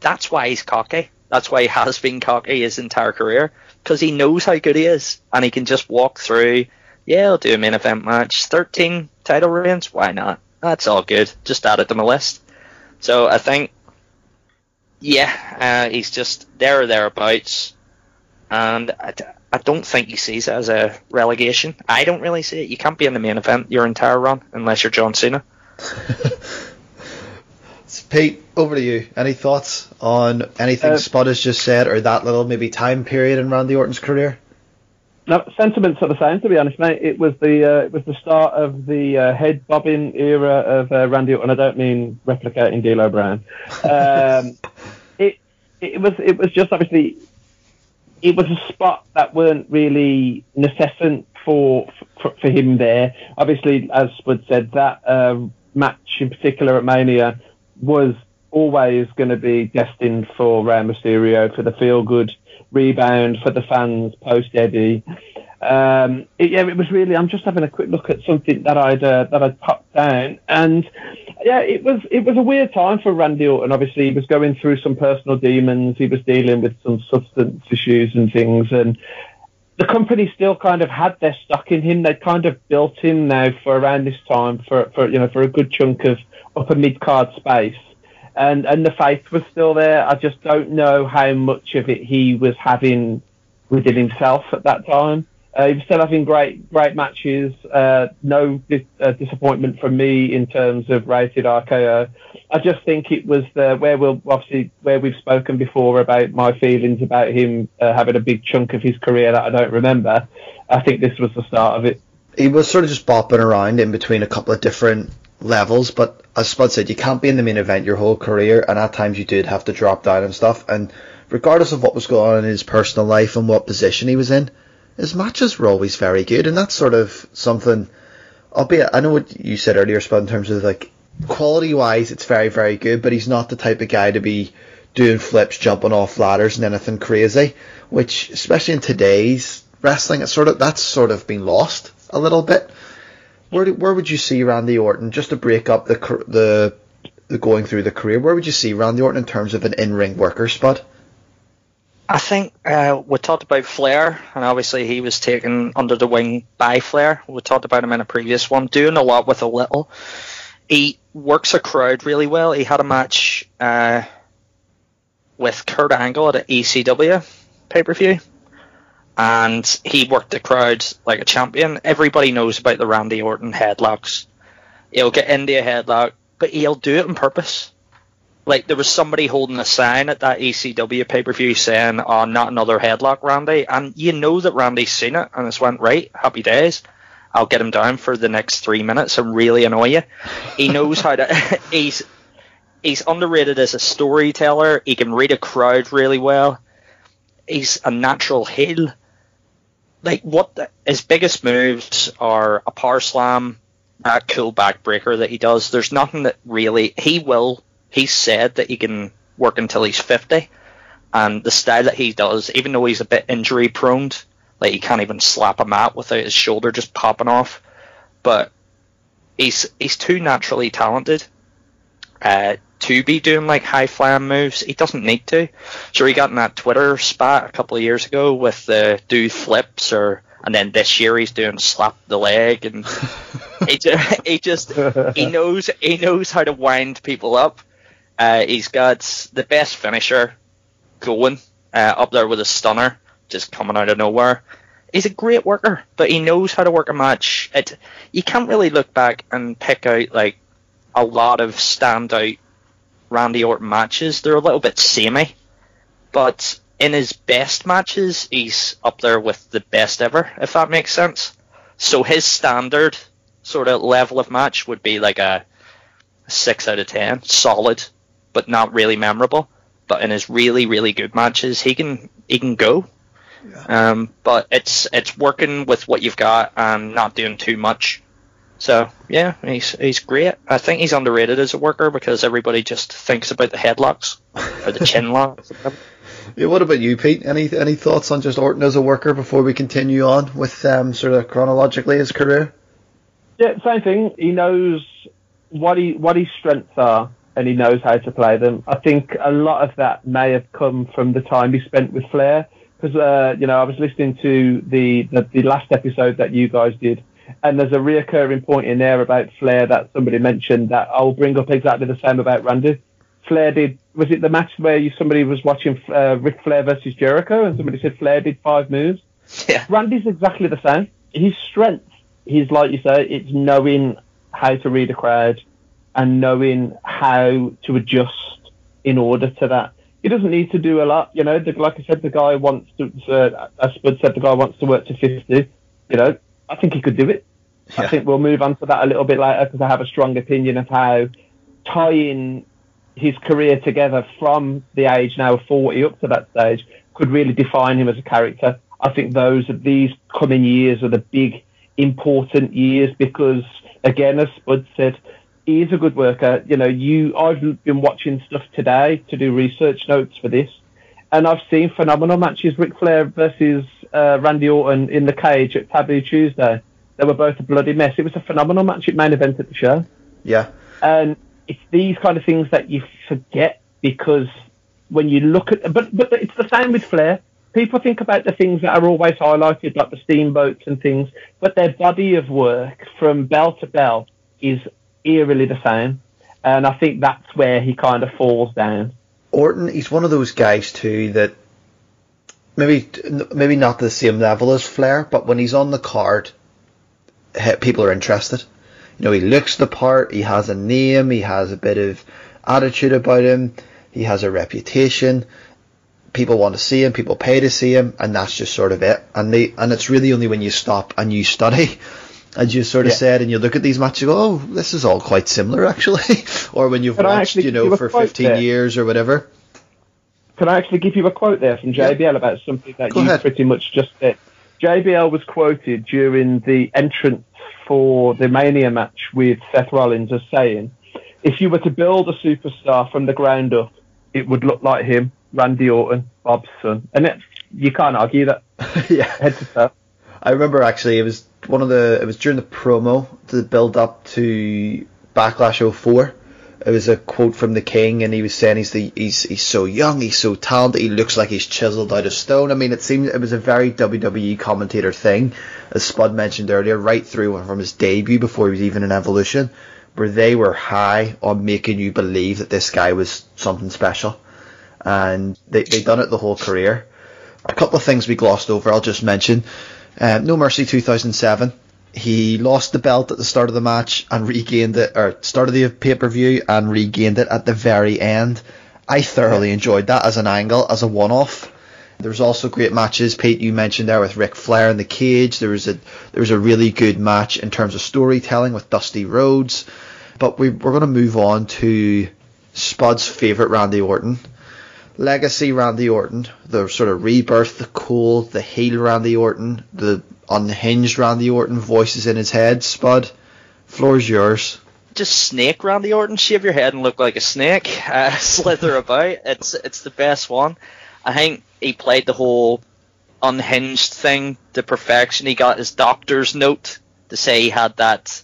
that's why he's cocky. That's why he has been cocky his entire career because he knows how good he is and he can just walk through. Yeah, I'll do a main event match. 13 title reigns. Why not? That's all good. Just add it to my list. So I think, yeah, uh, he's just there or thereabouts. And I, I don't think he sees it as a relegation. I don't really see it. You can't be in the main event your entire run unless you're John Cena. Pete, over to you. Any thoughts on anything Uh, Spud has just said, or that little maybe time period in Randy Orton's career? No, sentiments are the same. To be honest, mate, it was the uh, it was the start of the uh, head bobbing era of uh, Randy Orton. I don't mean replicating D'Lo Brown. Um, it it was it was just obviously it was a spot that weren't really necessant for for, for him there. Obviously, as Spud said, that uh, match in particular at Mania was always going to be destined for Rey Mysterio for the feel good rebound for the fans post Eddie. Um, it, yeah, it was really. I'm just having a quick look at something that I'd uh, that I'd popped down, and yeah, it was it was a weird time for Randy Orton. Obviously, he was going through some personal demons. He was dealing with some substance issues and things, and the company still kind of had their stock in him. They'd kind of built him now for around this time for for you know for a good chunk of upper mid card space and and the faith was still there. I just don't know how much of it he was having within himself at that time. Uh, still having great great matches. Uh, no dis- uh, disappointment from me in terms of rated RKO. I just think it was the where we'll obviously where we've spoken before about my feelings about him uh, having a big chunk of his career that I don't remember. I think this was the start of it. He was sort of just bopping around in between a couple of different levels, but as Spud said, you can't be in the main event your whole career, and at times you did have to drop down and stuff. And regardless of what was going on in his personal life and what position he was in, his matches were always very good, and that's sort of something. Albeit, I know what you said earlier, Spud, in terms of like quality wise, it's very very good, but he's not the type of guy to be doing flips, jumping off ladders, and anything crazy. Which, especially in today's wrestling, it's sort of that's sort of been lost a little bit. Where do, where would you see Randy Orton just to break up the the the going through the career? Where would you see Randy Orton in terms of an in ring worker spot? I think uh, we talked about Flair, and obviously he was taken under the wing by Flair. We talked about him in a previous one, doing a lot with a little. He works a crowd really well. He had a match uh, with Kurt Angle at an ECW pay per view, and he worked the crowd like a champion. Everybody knows about the Randy Orton headlocks. He'll get into a headlock, but he'll do it on purpose. Like there was somebody holding a sign at that ECW pay per view saying, "Oh, not another headlock, Randy," and you know that Randy's seen it and it's went right. Happy days. I'll get him down for the next three minutes and really annoy you. He knows how to. he's he's underrated as a storyteller. He can read a crowd really well. He's a natural heel. Like what the, his biggest moves are a power slam, a cool backbreaker that he does. There's nothing that really he will. He said that he can work until he's 50, and the style that he does, even though he's a bit injury prone, like he can't even slap a mat without his shoulder just popping off. But he's he's too naturally talented uh, to be doing like high flying moves. He doesn't need to. Sure, he got in that Twitter spat a couple of years ago with the do flips or. And then this year he's doing slap the leg, and he just, he just he knows he knows how to wind people up. Uh, he's got the best finisher going uh, up there with a stunner, just coming out of nowhere. He's a great worker, but he knows how to work a match. It you can't really look back and pick out like a lot of standout Randy Orton matches. They're a little bit samey, but in his best matches, he's up there with the best ever, if that makes sense. So his standard sort of level of match would be like a six out of ten, solid, but not really memorable. but in his really really good matches, he can he can go. Um, but it's it's working with what you've got and not doing too much. So yeah, he's he's great. I think he's underrated as a worker because everybody just thinks about the headlocks or the chin locks. Yeah, what about you, Pete? Any any thoughts on just Orton as a worker before we continue on with um, sort of chronologically his career? Yeah, same thing. He knows what he what his strengths are, and he knows how to play them. I think a lot of that may have come from the time he spent with Flair, because uh, you know I was listening to the, the the last episode that you guys did, and there's a reoccurring point in there about Flair that somebody mentioned that I'll bring up exactly the same about Randy. Flair did was it the match where you, somebody was watching uh, Ric Flair versus Jericho, and somebody said Flair did five moves. Yeah. Randy's exactly the same. His strength, he's like you say, it's knowing how to read a crowd and knowing how to adjust in order to that. He doesn't need to do a lot, you know. The, like I said, the guy wants to. Uh, as Spud said, the guy wants to work to fifty. You know, I think he could do it. Yeah. I think we'll move on to that a little bit later because I have a strong opinion of how tying his career together from the age now of 40 up to that stage could really define him as a character. I think those these coming years are the big important years because again, as Spud said, he is a good worker. You know, you I've been watching stuff today to do research notes for this, and I've seen phenomenal matches: Ric Flair versus uh, Randy Orton in the cage at Taboo Tuesday. They were both a bloody mess. It was a phenomenal match at main event at the show. Yeah, And it's these kind of things that you forget because when you look at, but but it's the same with Flair. People think about the things that are always highlighted, like the steamboats and things, but their body of work from bell to bell is eerily the same. And I think that's where he kind of falls down. Orton, he's one of those guys too that maybe maybe not the same level as Flair, but when he's on the card, people are interested. You know, he looks the part. He has a name. He has a bit of attitude about him. He has a reputation. People want to see him. People pay to see him, and that's just sort of it. And they and it's really only when you stop and you study. As you sort of Yeah. said, and you look at these matches, you go, "Oh, this is all quite similar, actually." or when you've watched, you know, you for 15 there? years or whatever. Can I actually give you a quote there from JBL about something that Go you ahead. pretty much just said? JBL was quoted during the entrance for the Mania match with Seth Rollins as saying, if you were to build a superstar from the ground up, it would look like him, Randy Orton, Bob's son. And it, you can't argue that yeah. head to toe. I remember actually it was one of the it was during the promo the build up to Backlash 04. It was a quote from the King and he was saying he's the he's he's so young, he's so talented, he looks like he's chiseled out of stone. I mean it seemed it was a very WWE commentator thing, as Spud mentioned earlier, right through from his debut before he was even in Evolution, where they were high on making you believe that this guy was something special. And they they done it the whole career. A couple of things we glossed over, I'll just mention. Um, no Mercy 2007. He lost the belt at the start of the match and regained it, or start of the pay per view and regained it at the very end. I thoroughly enjoyed that as an angle, as a one off. There was also great matches. Pete, you mentioned there with Ric Flair in the cage. There was a there was a really good match in terms of storytelling with Dusty Rhodes. But we, we're going to move on to Spud's favourite Randy Orton. Legacy Randy Orton, the sort of rebirth, the cool, the heel Randy Orton, the unhinged Randy Orton voices in his head. Spud, floor's yours. just snake Randy Orton, shave your head and look like a snake, uh, slither about. It's it's the best one. I think he played the whole unhinged thing to perfection. He got his doctor's note to say he had that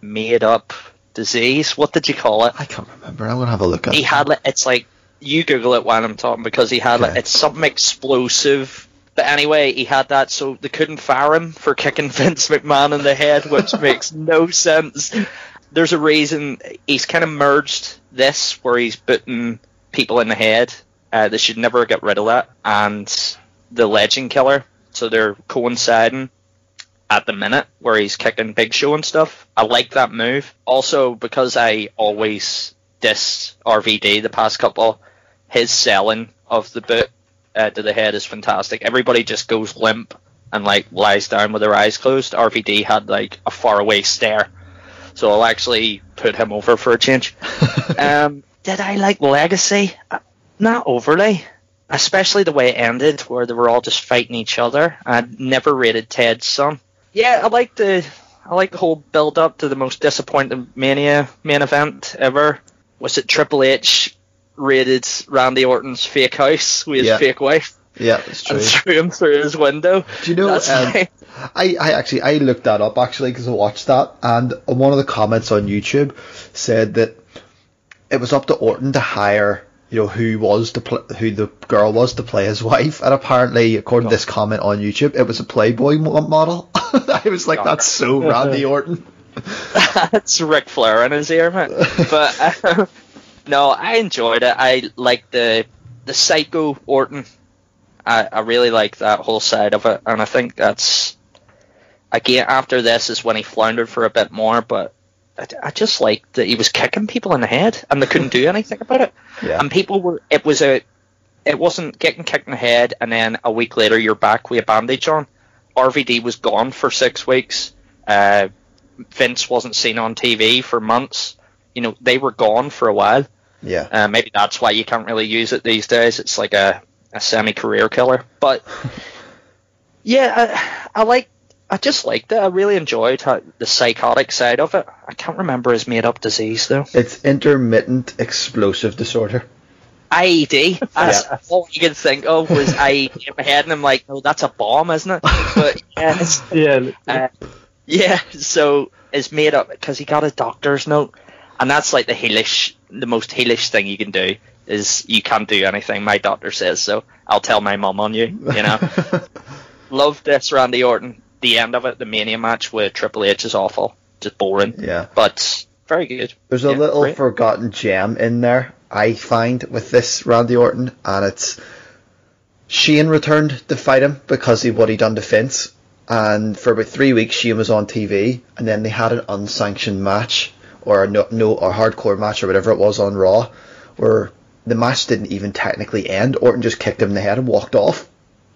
made up disease. What did you call it? I can't remember. I'm gonna have a look at. He had like it's like you Google it while I'm talking because he had like it's something explosive. But anyway, he had that, so they couldn't fire him for kicking Vince McMahon in the head, which makes no sense. There's a reason he's kind of merged this where he's booting people in the head. Uh, they should never get rid of that, and the Legend Killer. So they're coinciding at the minute where he's kicking Big Show and stuff. I like that move. Also because I always diss RVD the past couple, his selling of the boot uh, to the head is fantastic. Everybody just goes limp and like lies down with their eyes closed. RVD had like a faraway stare, so I'll actually put him over for a change. um, did I like Legacy? Uh, Not overly, especially the way it ended, where they were all just fighting each other. I never rated Ted's son. Yeah, I like the I like the whole build up to the most disappointing Mania main event ever. Was it Triple H raided Randy Orton's fake house with his fake wife Yeah, it's true. and threw him through his window? Do you know? That's Um, I, I actually I looked that up actually because I watched that, and one of the comments on YouTube said that it was up to Orton to hire you know who was to pl- who the girl was to play his wife, and apparently according to this comment on YouTube, it was a Playboy mo- model. I was like, that's so Randy Orton. That's Ric Flair in his ear, man. But uh, no, I enjoyed it. I like the the psycho Orton. I, I really like that whole side of it, and I think that's again after this is when he floundered for a bit more. But I, I just like that he was kicking people in the head, and they couldn't do anything about it. Yeah. And people were. It was a. It wasn't getting kicked in the head, and then a week later you're back with a bandage on. RVD was gone for six weeks. Uh, Vince wasn't seen on TV for months. You know, they were gone for a while. Yeah. Uh, maybe that's why you can't really use it these days. It's like a, a semi-career killer. But yeah, I, I like. I just liked it. I really enjoyed how, the psychotic side of it. I can't remember his made-up disease though. It's intermittent explosive disorder. IED. That's all you could think of was IED in my head, and I'm like, no, that's a bomb, isn't it? But yeah, Yeah, uh, yeah, so it's made up because he got a doctor's note, and that's like the heelish, the most heelish thing you can do is you can't do anything. My doctor says so. I'll tell my mum on you. You know, love this Randy Orton. The end of it, the Mania match with Triple H is awful, just boring, yeah. but very good. There's a Yeah, little great. forgotten gem in there, I find, with this Randy Orton, and it's Shane returned to fight him because of what he done to Vince. And for about three weeks, Shane was on TV, and then they had an unsanctioned match, or a no, no or hardcore match, or whatever it was on Raw, where the match didn't even technically end. Orton just kicked him in the head and walked off,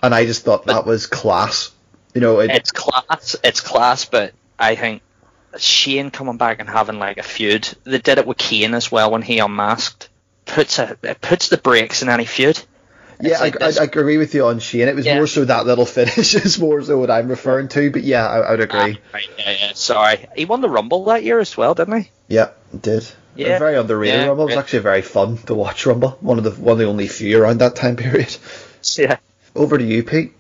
and I just thought that was class. You know, it, it's class. It's class, but I think Shane coming back and having like a feud. They did it with Kane as well when he unmasked. Puts a it puts the brakes in any feud. Yeah, like I, I, I agree with you on Shane. It was Yeah. more so that little finish is more so what I'm referring to. But yeah, I, I would agree. Ah, right, yeah, yeah. Sorry, he won the Rumble that year as well, didn't he? Yeah, it did. Yeah. A very underrated Yeah, Rumble. It was great. actually very fun to watch Rumble. One of the one of the only few around that time period. Yeah. Over to you, Pete.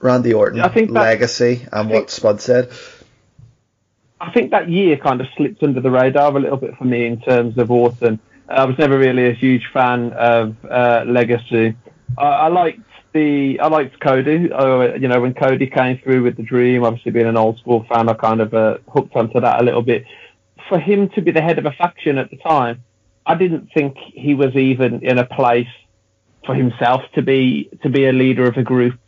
Randy Orton, I think that- legacy, and I what Spud said. I think that year kind of slipped under the radar a little bit for me in terms of Orton. I was never really a huge fan of uh, Legacy. I, I liked the I liked Cody. Uh, you know, when Cody came through with the Dream, obviously being an old school fan, I kind of uh, hooked onto that a little bit. For him to be the head of a faction at the time, I didn't think he was even in a place for himself to be to be a leader of a group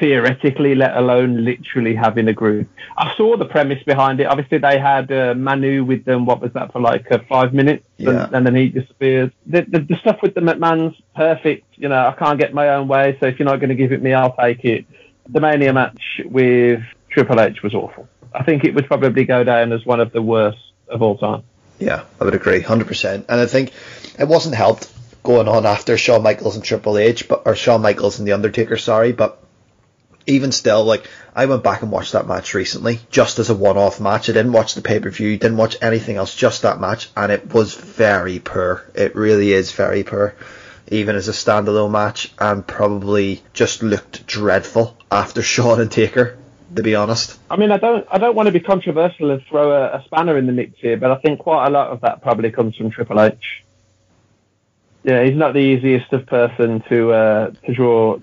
theoretically, let alone literally having a group. I saw the premise behind it. Obviously, they had uh, Manu with them. What was that for? Like uh, five minutes, Yeah. and, and then he disappeared. The, the, the stuff with the McMahon's perfect. You know, I can't get my own way, so if you're not going to give it me, I'll take it. The Mania match with Triple H was awful. I think it would probably go down as one of the worst of all time. Yeah, I would agree, hundred percent. And I think it wasn't helped going on after Shawn Michaels and Triple H, but or Shawn Michaels and the Undertaker. Sorry, but even still, like I went back and watched that match recently, just as a one-off match. I didn't watch the pay-per-view, didn't watch anything else, just that match, and it was very poor. It really is very poor, even as a standalone match, and probably just looked dreadful after Shawn and Taker. To be honest, I mean, I don't, I don't want to be controversial and throw a, a spanner in the mix here, but I think quite a lot of that probably comes from Triple H. Yeah, he's not the easiest of person to uh, to draw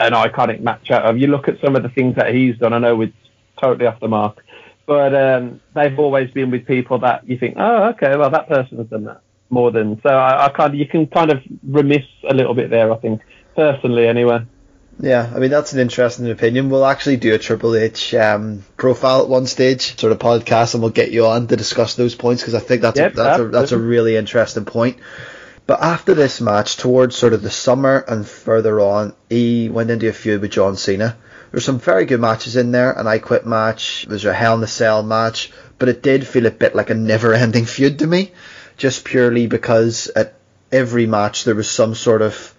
an iconic match out of. You look at some of the things that he's done. I know it's totally off the mark, but um, they've always been with people that you think, oh, okay, well that person's done that more than. So I, I kind of, you can kind of remiss a little bit there. I think personally, anyway. Yeah, I mean that's an interesting opinion. We'll actually do a Triple H um, profile at one stage, sort of podcast, and we'll get you on to discuss those points because I think that's Yep, a, that's a that's a really interesting point. But after this match, towards sort of the summer and further on, he went into a feud with John Cena. There's some very good matches in there, an I Quit match, there's a Hell in a Cell match, but it did feel a bit like a never-ending feud to me, just purely because at every match there was some sort of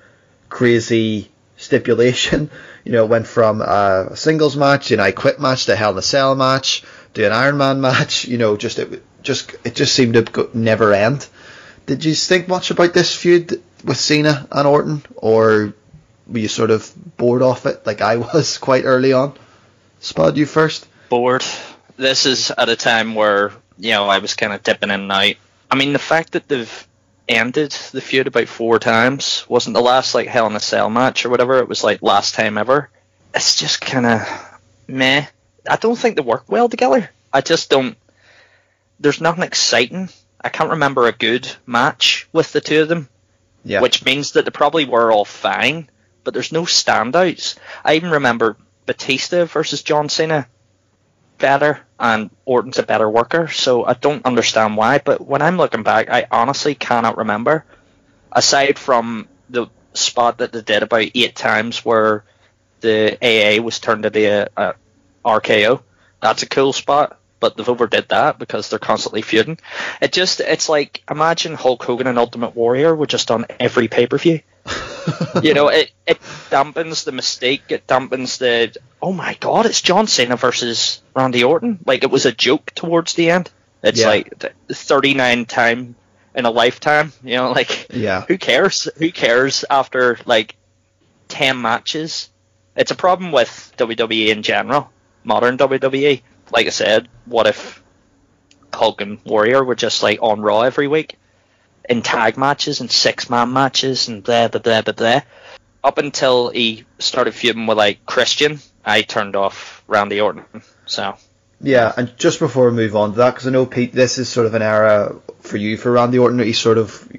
crazy stipulation. You know, it went from a singles match, an I Quit match, to Hell in a Cell match, to an Iron Man match. You know, just it just it just seemed to never end. Did you think much about this feud with Cena and Orton, or were you sort of bored off it, like I was quite early on? Spud, you first. Bored. This is at a time where you know I was kind of dipping in and out. I mean, the fact that they've ended the feud about four times wasn't the last like Hell in a Cell match or whatever. It was like last time ever. It's just kind of meh. I don't think they work well together. I just don't. There's nothing exciting. I can't remember a good match with the two of them. Yeah. Which means that they probably were all fine, but there's no standouts. I even remember Batista versus John Cena better, and Orton's a better worker, so I don't understand why. But when I'm looking back, I honestly cannot remember, aside from the spot that they did about eight times where the AA was turned into a, a RKO. That's a cool spot, but they've overdid that because they're constantly feuding. It just, it's like imagine Hulk Hogan and Ultimate Warrior were just on every pay per view. you know, it, it dampens the mistake. It dampens the oh my god, it's John Cena versus Randy Orton. Like it was a joke towards the end. It's Yeah. like thirty nine time in a lifetime. You know, like Yeah. who cares? Who cares after like ten matches? It's a problem with WWE in general, modern WWE. Like I said, what if Hulk and Warrior were just like on Raw every week? in tag matches and six man matches and blah blah blah blah blah. Up until he started feuding with like Christian, I turned off Randy Orton. So Yeah, and just before we move on to that, because I know Pete, this is sort of an era for you for Randy Orton. He sort of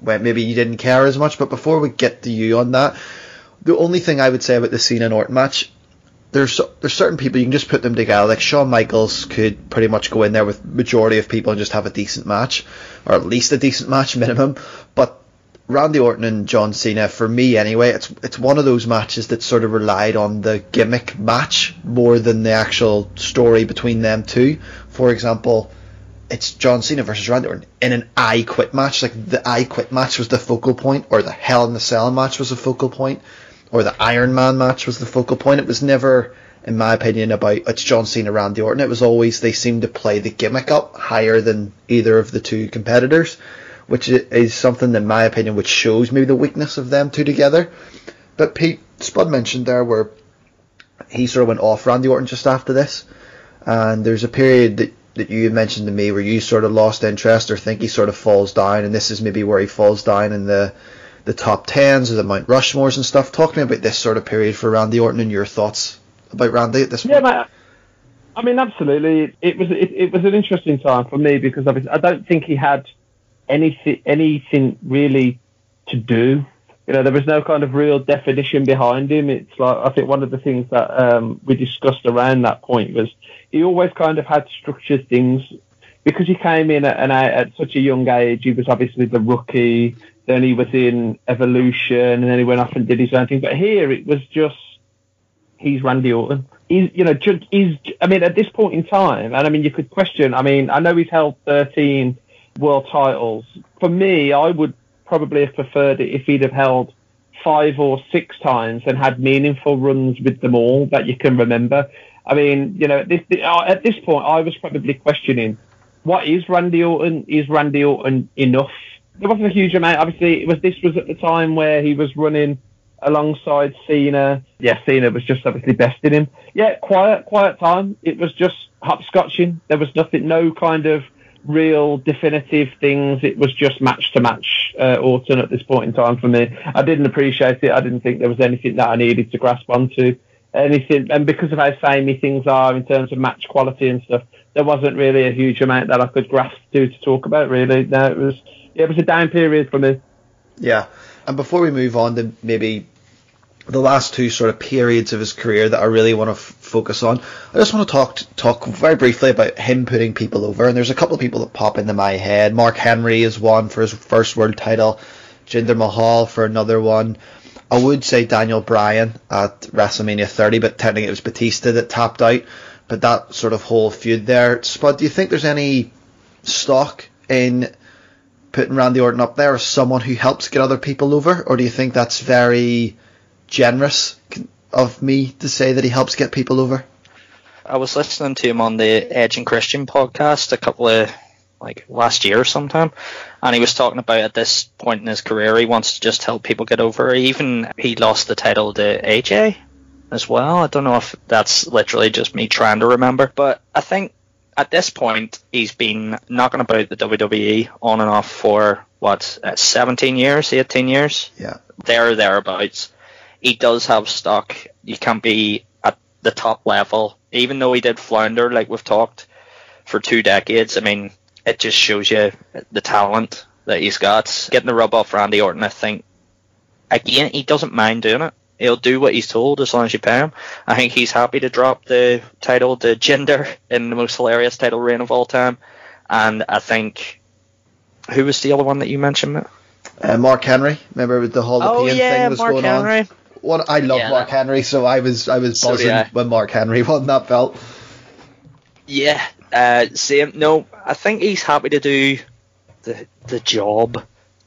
went maybe you didn't care as much, but before we get to you on that, the only thing I would say about the Cena Orton match, there's there's certain people you can just put them together. Like Shawn Michaels could pretty much go in there with majority of people and just have a decent match, or at least a decent match minimum. But Randy Orton and John Cena, for me anyway, it's it's one of those matches that sort of relied on the gimmick match more than the actual story between them two. For example, it's John Cena versus Randy Orton in an I Quit match. Like the I Quit match was the focal point, or the Hell in the Cell match was the focal point, or the Iron Man match was the focal point. It was never, in my opinion, about it's John Cena, Randy Orton. It was always they seemed to play the gimmick up higher than either of the two competitors, which is something, in my opinion, which shows maybe the weakness of them two together. But Pete Spud mentioned there where he sort of went off Randy Orton just after this, and there's a period that that you mentioned to me where you sort of lost interest or think he sort of falls down, and this is maybe where he falls down in the the top tens or the Mount Rushmores and stuff. Talk to me about this sort of period for Randy Orton and your thoughts about Randy at this Yeah, point. mate. I mean, absolutely. It was it, it was an interesting time for me because obviously I don't think he had anything anything really to do. You know, there was no kind of real definition behind him. It's like I think one of the things that um, we discussed around that point was he always kind of had structured things because he came in at, an, at such a young age. He was obviously the rookie. Then he was in Evolution, and then he went off and did his own thing. But here it was just he's Randy Orton. He's, you know, he's, I mean, at this point in time, and I mean, you could question, I mean, I know he's held 13 world titles. For me, I would probably have preferred it if he'd have held five or six times and had meaningful runs with them all that you can remember. I mean, you know, at this, at this point, I was probably questioning what is Randy Orton? Is Randy Orton enough? There wasn't a huge amount. Obviously, it was this was at the time where he was running alongside Cena. Yeah, Cena was just obviously besting him. Yeah, quiet, quiet time. It was just hopscotching. There was nothing, no kind of real definitive things. It was just match to match uh, Orton at this point in time for me. I didn't appreciate it. I didn't think there was anything that I needed to grasp onto. Anything, and because of how samey things are in terms of match quality and stuff, there wasn't really a huge amount that I could grasp to to talk about. Really, no, it was it was a down period for me. Yeah, and before we move on to maybe the last two sort of periods of his career that I really want to f- focus on, I just want to talk talk very briefly about him putting people over. And there's a couple of people that pop into my head. Mark Henry is one for his first world title. Jinder Mahal for another one. I would say Daniel Bryan at WrestleMania 30, but technically it was Batista that tapped out. But that sort of whole feud there, Spud, do you think there's any stock in putting Randy Orton up there as someone who helps get other people over, or do you think that's very generous of me to say that he helps get people over? I was listening to him on the Edge and Christian podcast a couple of like last year or sometime, and he was talking about at this point in his career he wants to just help people get over. Even he lost the title to AJ as well. I don't know if that's literally just me trying to remember, but I think at this point he's been knocking about the WWE on and off for what uh, 17 years, 18 years. Yeah, there thereabouts. He does have stock. You can't be at the top level, even though he did flounder, like we've talked for two decades. I mean, it just shows you the talent that he's got. Getting the rub off Randy Orton, I think, again, he doesn't mind doing it. He'll do what he's told as long as you pay him. I think he's happy to drop the title to Jinder in the most hilarious title reign of all time. And I think, who was the other one that you mentioned? Uh, Mark Henry. Remember with the Hall of oh, Pain yeah, thing was Mark going Henry. on? What I love Yeah, Mark that- Henry, so I was I was buzzing did I. when Mark Henry won that belt. Yeah, uh, same. No, I think he's happy to do the the job,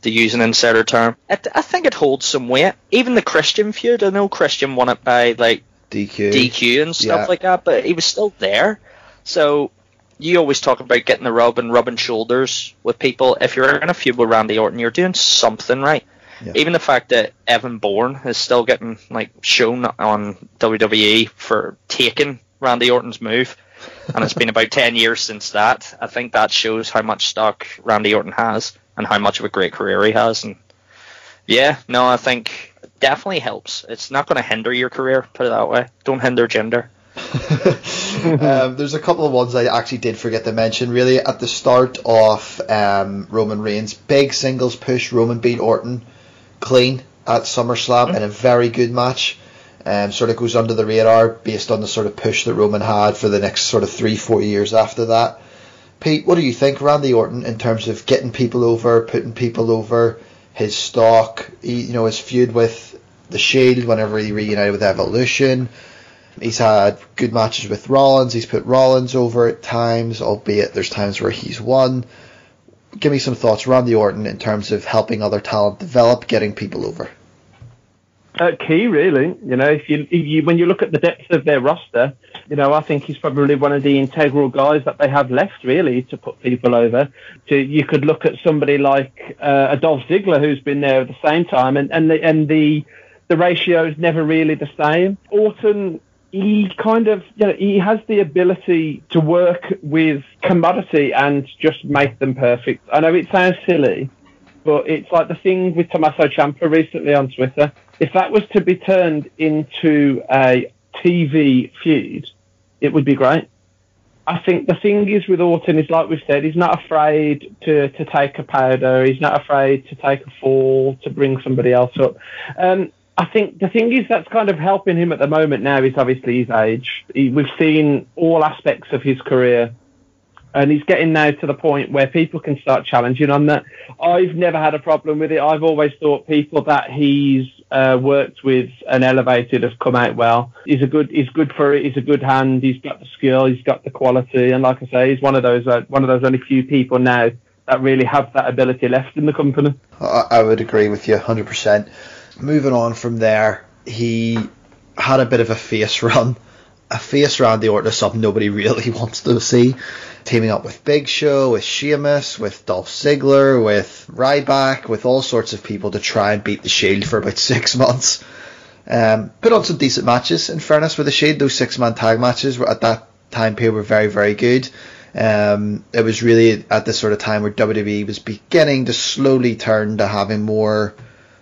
to use an insider term. I, I think it holds some weight. Even the Christian feud, I know Christian won it by like DQ. DQ and stuff Yeah. like that, but he was still there. So you always talk about getting the rub and rubbing shoulders with people. If you're in a feud with Randy Orton, you're doing something right. Yeah. Even the fact that Evan Bourne is still getting like shown on WWE for taking Randy Orton's move, and it's been about ten years since that. I think that shows how much stock Randy Orton has and how much of a great career he has. And yeah, no, I think it definitely helps. It's not going to hinder your career. Put it that way. Don't hinder Jinder. um, there's a couple of ones I actually did forget to mention. Really, at the start of um, Roman Reigns' big singles push, Roman beat Orton clean at SummerSlam in a very good match. Um, sort of goes under the radar based on the sort of push that Roman had for the next sort of three, four years after that. Pete, what do you think, Randy Orton, in terms of getting people over, putting people over, his stock, he, you know, his feud with the Shield whenever he reunited with Evolution? He's had good matches with Rollins. He's put Rollins over at times, albeit there's times where he's won. Give me some thoughts, Randy Orton, in terms of helping other talent develop, getting people over. Uh, key, really. You know, if you, if you when you look at the depth of their roster, you know, I think he's probably one of the integral guys that they have left, really, to put people over. To you could look at somebody like uh, a Dolph Ziggler, who's been there at the same time, and and the and the the ratio is never really the same. Orton. He kind of, you know, he has the ability to work with commodity and just make them perfect. I know it sounds silly, but it's like the thing with Tommaso Ciampa recently on Twitter. If that was to be turned into a TV feud, it would be great. I think the thing is with Orton is like we've said, he's not afraid to, to take a powder. He's not afraid to take a fall to bring somebody else up. Um, I think the thing is that's kind of helping him at the moment now is obviously his age. He, we've seen all aspects of his career and he's getting now to the point where people can start challenging on that. I've never had a problem with it. I've always thought people that he's uh, worked with and elevated have come out well. He's a good, he's good for it. He's a good hand. He's got the skill. He's got the quality. And like I say, he's one of those, uh, one of those only few people now that really have that ability left in the company. I, I would agree with you 100%. Moving on from there, he had a bit of a face run. A face Randy Orton is something nobody really wants to see. Teaming up with Big Show, with Sheamus, with Dolph Ziggler, with Ryback, with all sorts of people to try and beat the Shield for about six months. Um, put on some decent matches, in fairness, with the Shield. Those six man tag matches were, at that time period were very, very good. Um, it was really at this sort of time where WWE was beginning to slowly turn to having more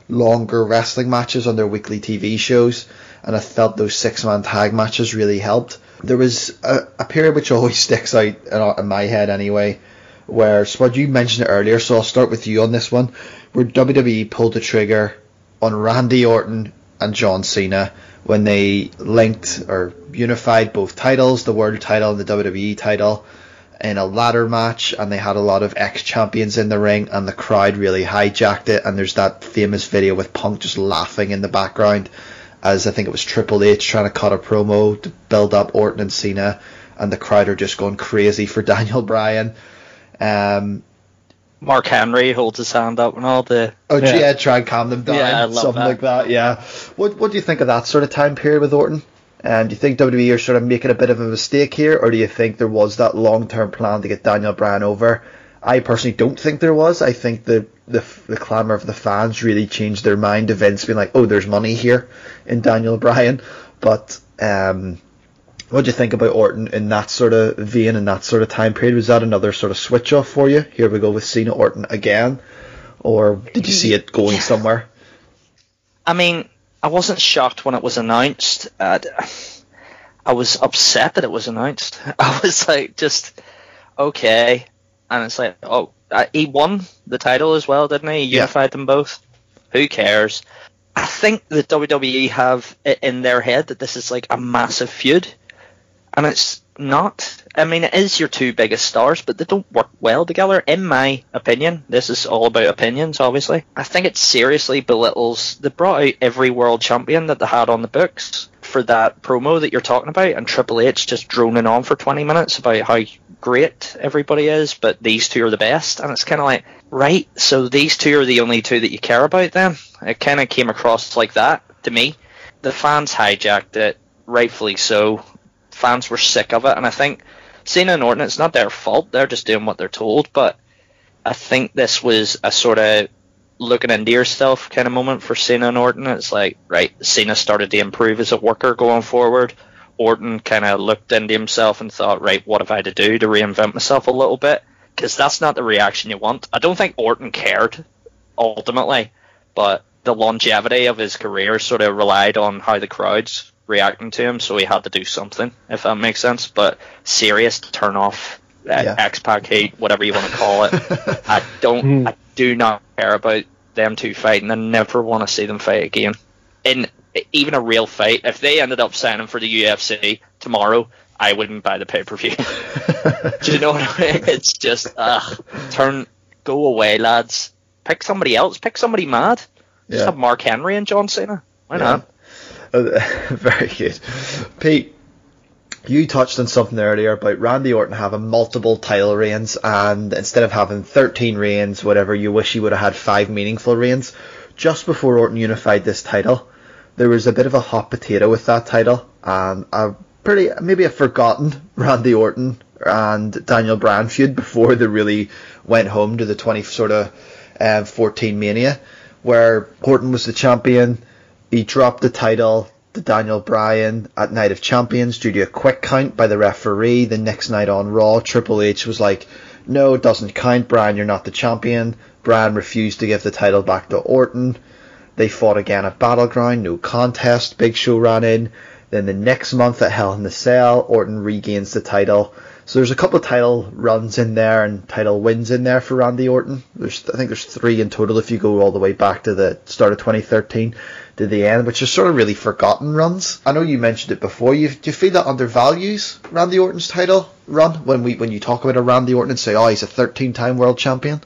longer wrestling matches on their weekly TV shows, and I felt those six man tag matches really helped. There was a, a period which always sticks out in, my head anyway, where Spud, you mentioned it earlier, so I'll start with you on this one, where WWE pulled the trigger on Randy Orton and John Cena when they linked or unified both titles, the world title and the WWE title, in a ladder match, and they had a lot of ex champions in the ring, and the crowd really hijacked it. And there's that famous video with Punk just laughing in the background, as I think it was Triple H trying to cut a promo to build up Orton and Cena, and the crowd are just going crazy for Daniel Bryan. Um, Mark Henry holds his hand up and all the. Oh yeah, yeah try and calm them down, yeah, something that. like that. Yeah. What What do you think of that sort of time period with Orton? And do you think WWE are sort of making a bit of a mistake here, or do you think there was that long term plan to get Daniel Bryan over? I personally don't think there was. I think the the, the clamour of the fans really changed their mind. Events being like, oh, there's money here in Daniel Bryan. But um, what do you think about Orton in that sort of vein in that sort of time period? Was that another sort of switch off for you? Here we go with Cena Orton again, or did you see it going somewhere? I mean, I wasn't shocked when it was announced. Uh, I was upset that it was announced. I was like, just okay, and it's like, oh, uh, he won the title as well, didn't he? He unified yeah. them both. Who cares? I think the WWE have it in their head that this is like a massive feud and it's not. I mean, it is your two biggest stars, but they don't work well together, in my opinion. This is all about opinions, obviously. I think it seriously belittles. They brought out every world champion that they had on the books for that promo that you're talking about, and Triple H just droning on for 20 minutes about how great everybody is, but these two are the best. And it's kind of like, right, so these two are the only two that you care about then? It kind of came across like that to me. The fans hijacked it, rightfully so fans were sick of it, and I think Cena and Orton, it's not their fault. They're just doing what they're told. But I think this was a sort of looking into yourself kind of moment for Cena and Orton. It's like, right, Cena started to improve as a worker going forward. Orton kind of looked into himself and thought, right, what have I to do to reinvent myself a little bit? Because that's not the reaction you want. I don't think Orton cared ultimately, but the longevity of his career sort of relied on how the crowds reacting to him, so he had to do something, if that makes sense. But serious turn off, uh, yeah. X Pac hate, whatever you want to call it. I don't. I do not care about them two fighting. I never want to see them fight again. In even a real fight, if they ended up signing for the UFC tomorrow, I wouldn't buy the pay per view. do you know what I mean? It's just, uh, turn, go away, lads. Pick somebody else. Pick somebody mad. Just yeah. have Mark Henry and John Cena. Why yeah. not? very good. Pete, you touched on something earlier about Randy Orton having multiple title reigns, and instead of having 13 reigns, whatever, you wish he would have had five meaningful reigns. Just before Orton unified this title, there was a bit of a hot potato with that title, and a pretty, maybe a forgotten Randy Orton and Daniel Bryan feud before they really went home to the 20 sort of uh, 14 Mania, where Orton was the champion he dropped the title to Daniel Bryan at Night of Champions due to a quick count by the referee. The next night on Raw, Triple H was like, no, it doesn't count, Bryan, you're not the champion. Bryan refused to give the title back to Orton. They fought again at Battleground, no contest. Big Show ran in. Then the next month at Hell in the Cell, Orton regains the title. So there's a couple of title runs in there and title wins in there for Randy Orton. There's I think there's three in total if you go all the way back to the start of 2013 to the end, which are sort of really forgotten runs. I know you mentioned it before. You, do you feel that undervalues Randy Orton's title run when we when you talk about a Randy Orton and say, oh, he's a 13 time world champion?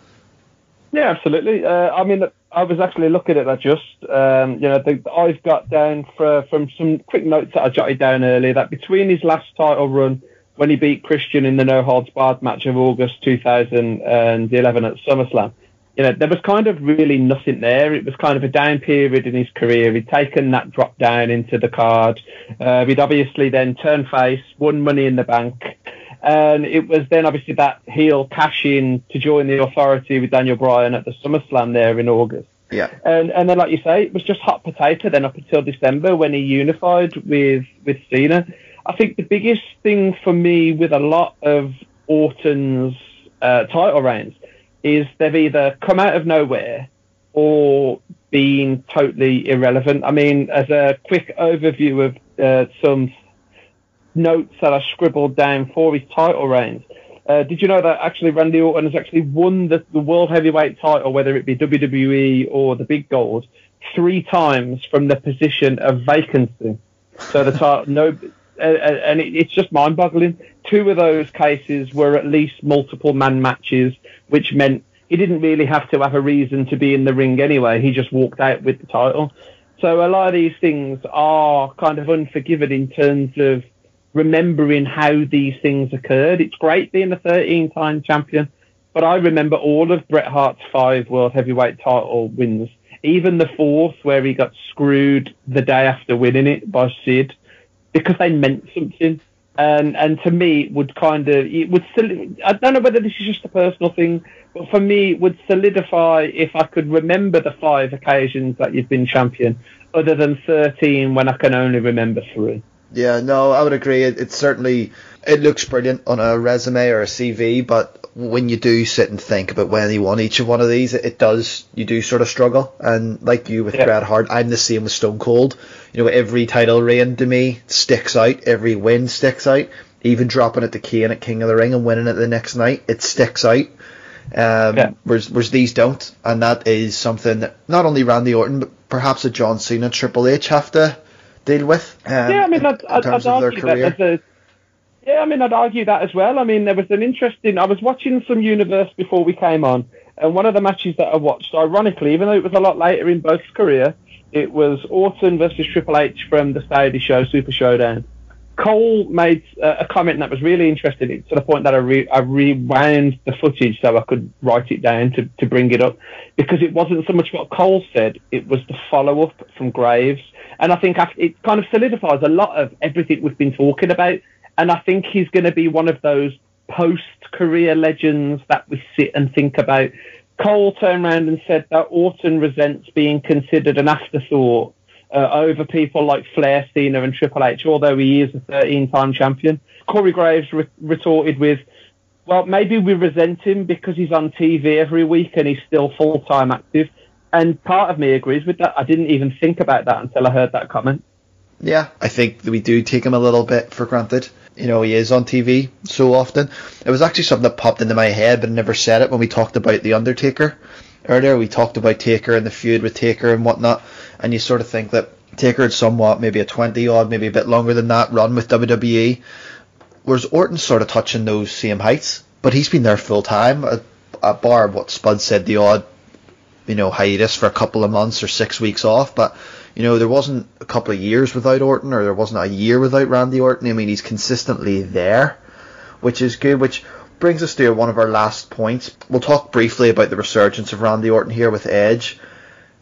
Yeah, absolutely. Uh, I mean, I was actually looking at that just. Um, you know, the, I've got down for, from some quick notes that I jotted down earlier that between his last title run when he beat Christian in the no holds barred match of August 2011 at SummerSlam. You know, there was kind of really nothing there. It was kind of a down period in his career. He'd taken that drop down into the card. Uh, he'd obviously then turned face, won money in the bank. And it was then obviously that heel cash in to join the authority with Daniel Bryan at the SummerSlam there in August. Yeah. And and then like you say, it was just hot potato then up until December when he unified with with Cena. I think the biggest thing for me with a lot of Orton's uh, title reigns is they've either come out of nowhere or been totally irrelevant. I mean, as a quick overview of uh, some notes that I scribbled down for his title reigns. Uh, did you know that actually Randy Orton has actually won the, the world heavyweight title, whether it be WWE or the Big Gold, three times from the position of vacancy? So the title, no, and it's just mind-boggling. Two of those cases were at least multiple man matches, which meant he didn't really have to have a reason to be in the ring anyway. He just walked out with the title. So a lot of these things are kind of unforgiving in terms of remembering how these things occurred. It's great being a 13-time champion, but I remember all of Bret Hart's five world heavyweight title wins, even the fourth where he got screwed the day after winning it by Sid, because they meant something. And and to me, it would kind of it would. I don't know whether this is just a personal thing, but for me, it would solidify if I could remember the five occasions that you've been champion, other than thirteen when I can only remember three. Yeah, no, I would agree. It, it certainly it looks brilliant on a resume or a CV, but when you do sit and think about when he won each of one of these, it, it does you do sort of struggle. And like you with yeah. Bret Hart, I'm the same with Stone Cold. You know, every title reign to me sticks out, every win sticks out. Even dropping it to Kane at King of the Ring and winning it the next night, it sticks out. Um, yeah. whereas, whereas these don't, and that is something that not only Randy Orton, but perhaps a John Cena, Triple H have to deal with. Um, yeah, I mean, I'd, I'd, I'd argue that a, yeah, I mean, I'd argue that as well. I mean, there was an interesting. I was watching some Universe before we came on, and one of the matches that I watched, ironically, even though it was a lot later in both career, it was Orton versus Triple H from the Saudi show Super Showdown. Cole made uh, a comment that was really interesting to the point that I, re- I rewound the footage so I could write it down to, to bring it up because it wasn't so much what Cole said, it was the follow up from Graves. And I think it kind of solidifies a lot of everything we've been talking about and I think he's going to be one of those post-career legends that we sit and think about. Cole turned around and said that Orton resents being considered an afterthought uh, over people like Flair, Cena, and Triple H, although he is a 13-time champion. Corey Graves re- retorted with, well, maybe we resent him because he's on TV every week and he's still full-time active. And part of me agrees with that. I didn't even think about that until I heard that comment. Yeah, I think we do take him a little bit for granted you know he is on TV so often. It was actually something that popped into my head, but I never said it when we talked about the Undertaker earlier. We talked about Taker and the feud with Taker and whatnot, and you sort of think that Taker had somewhat maybe a twenty odd, maybe a bit longer than that run with WWE, whereas Orton's sort of touching those same heights, but he's been there full time. A, a bar what Spud said the odd, you know, hiatus for a couple of months or six weeks off, but you know, there wasn't a couple of years without Orton, or there wasn't a year without Randy Orton. I mean, he's consistently there, which is good. Which brings us to one of our last points. We'll talk briefly about the resurgence of Randy Orton here with Edge.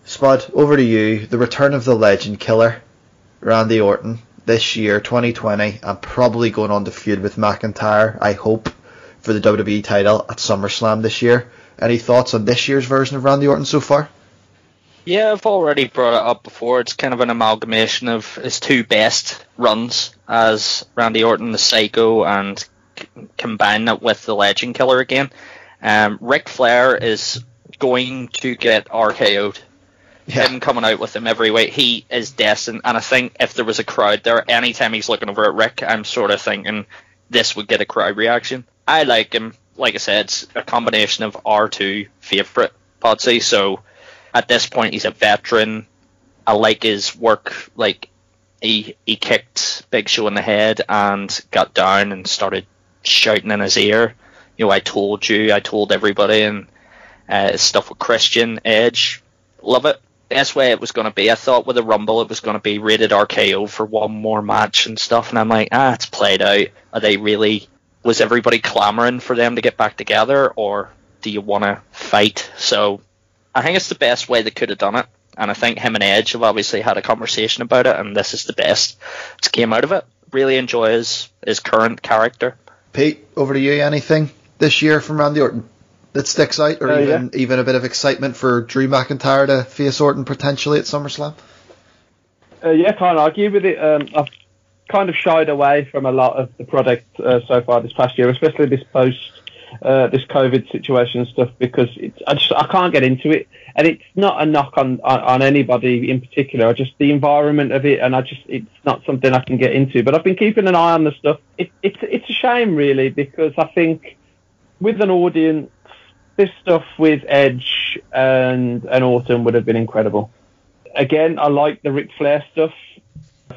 Spud, over to you. The return of the legend killer, Randy Orton, this year, 2020, and probably going on to feud with McIntyre, I hope, for the WWE title at SummerSlam this year. Any thoughts on this year's version of Randy Orton so far? Yeah, I've already brought it up before. It's kind of an amalgamation of his two best runs as Randy Orton, the Psycho, and c- combine it with the Legend Killer again. Um, Ric Flair is going to get RKO'd. Yeah. Him coming out with him every week, he is destined. And I think if there was a crowd there, anytime he's looking over at Ric, I'm sort of thinking this would get a crowd reaction. I like him. Like I said, it's a combination of our two favourite Potsy, so at this point he's a veteran. I like his work. Like he he kicked Big Show in the head and got down and started shouting in his ear. You know, I told you, I told everybody, and uh, stuff with Christian Edge. Love it. That's way it was going to be. I thought with the Rumble it was going to be rated RKO for one more match and stuff, and I'm like, ah, it's played out. Are they really? Was everybody clamoring for them to get back together, or do you want to fight? So I think it's the best way they could have done it. And I think him and Edge have obviously had a conversation about it, and this is the best that's came out of it. Really enjoy his, his current character. Pete, over to you. Anything this year from Randy Orton that sticks out, or uh, even yeah. even a bit of excitement for Drew McIntyre to face Orton potentially at SummerSlam? Uh, yeah, can't argue with it. Um, I've kind of shied away from a lot of the product uh, so far this past year, especially this post uh, this COVID situation and stuff because it's, I just I can't get into it, and it's not a knock on, on, on anybody in particular. Just the environment of it, and I just it's not something I can get into. But I've been keeping an eye on the stuff. It, it's it's a shame really because I think with an audience, this stuff with Edge and and Orton would have been incredible. Again, I like the Ric Flair stuff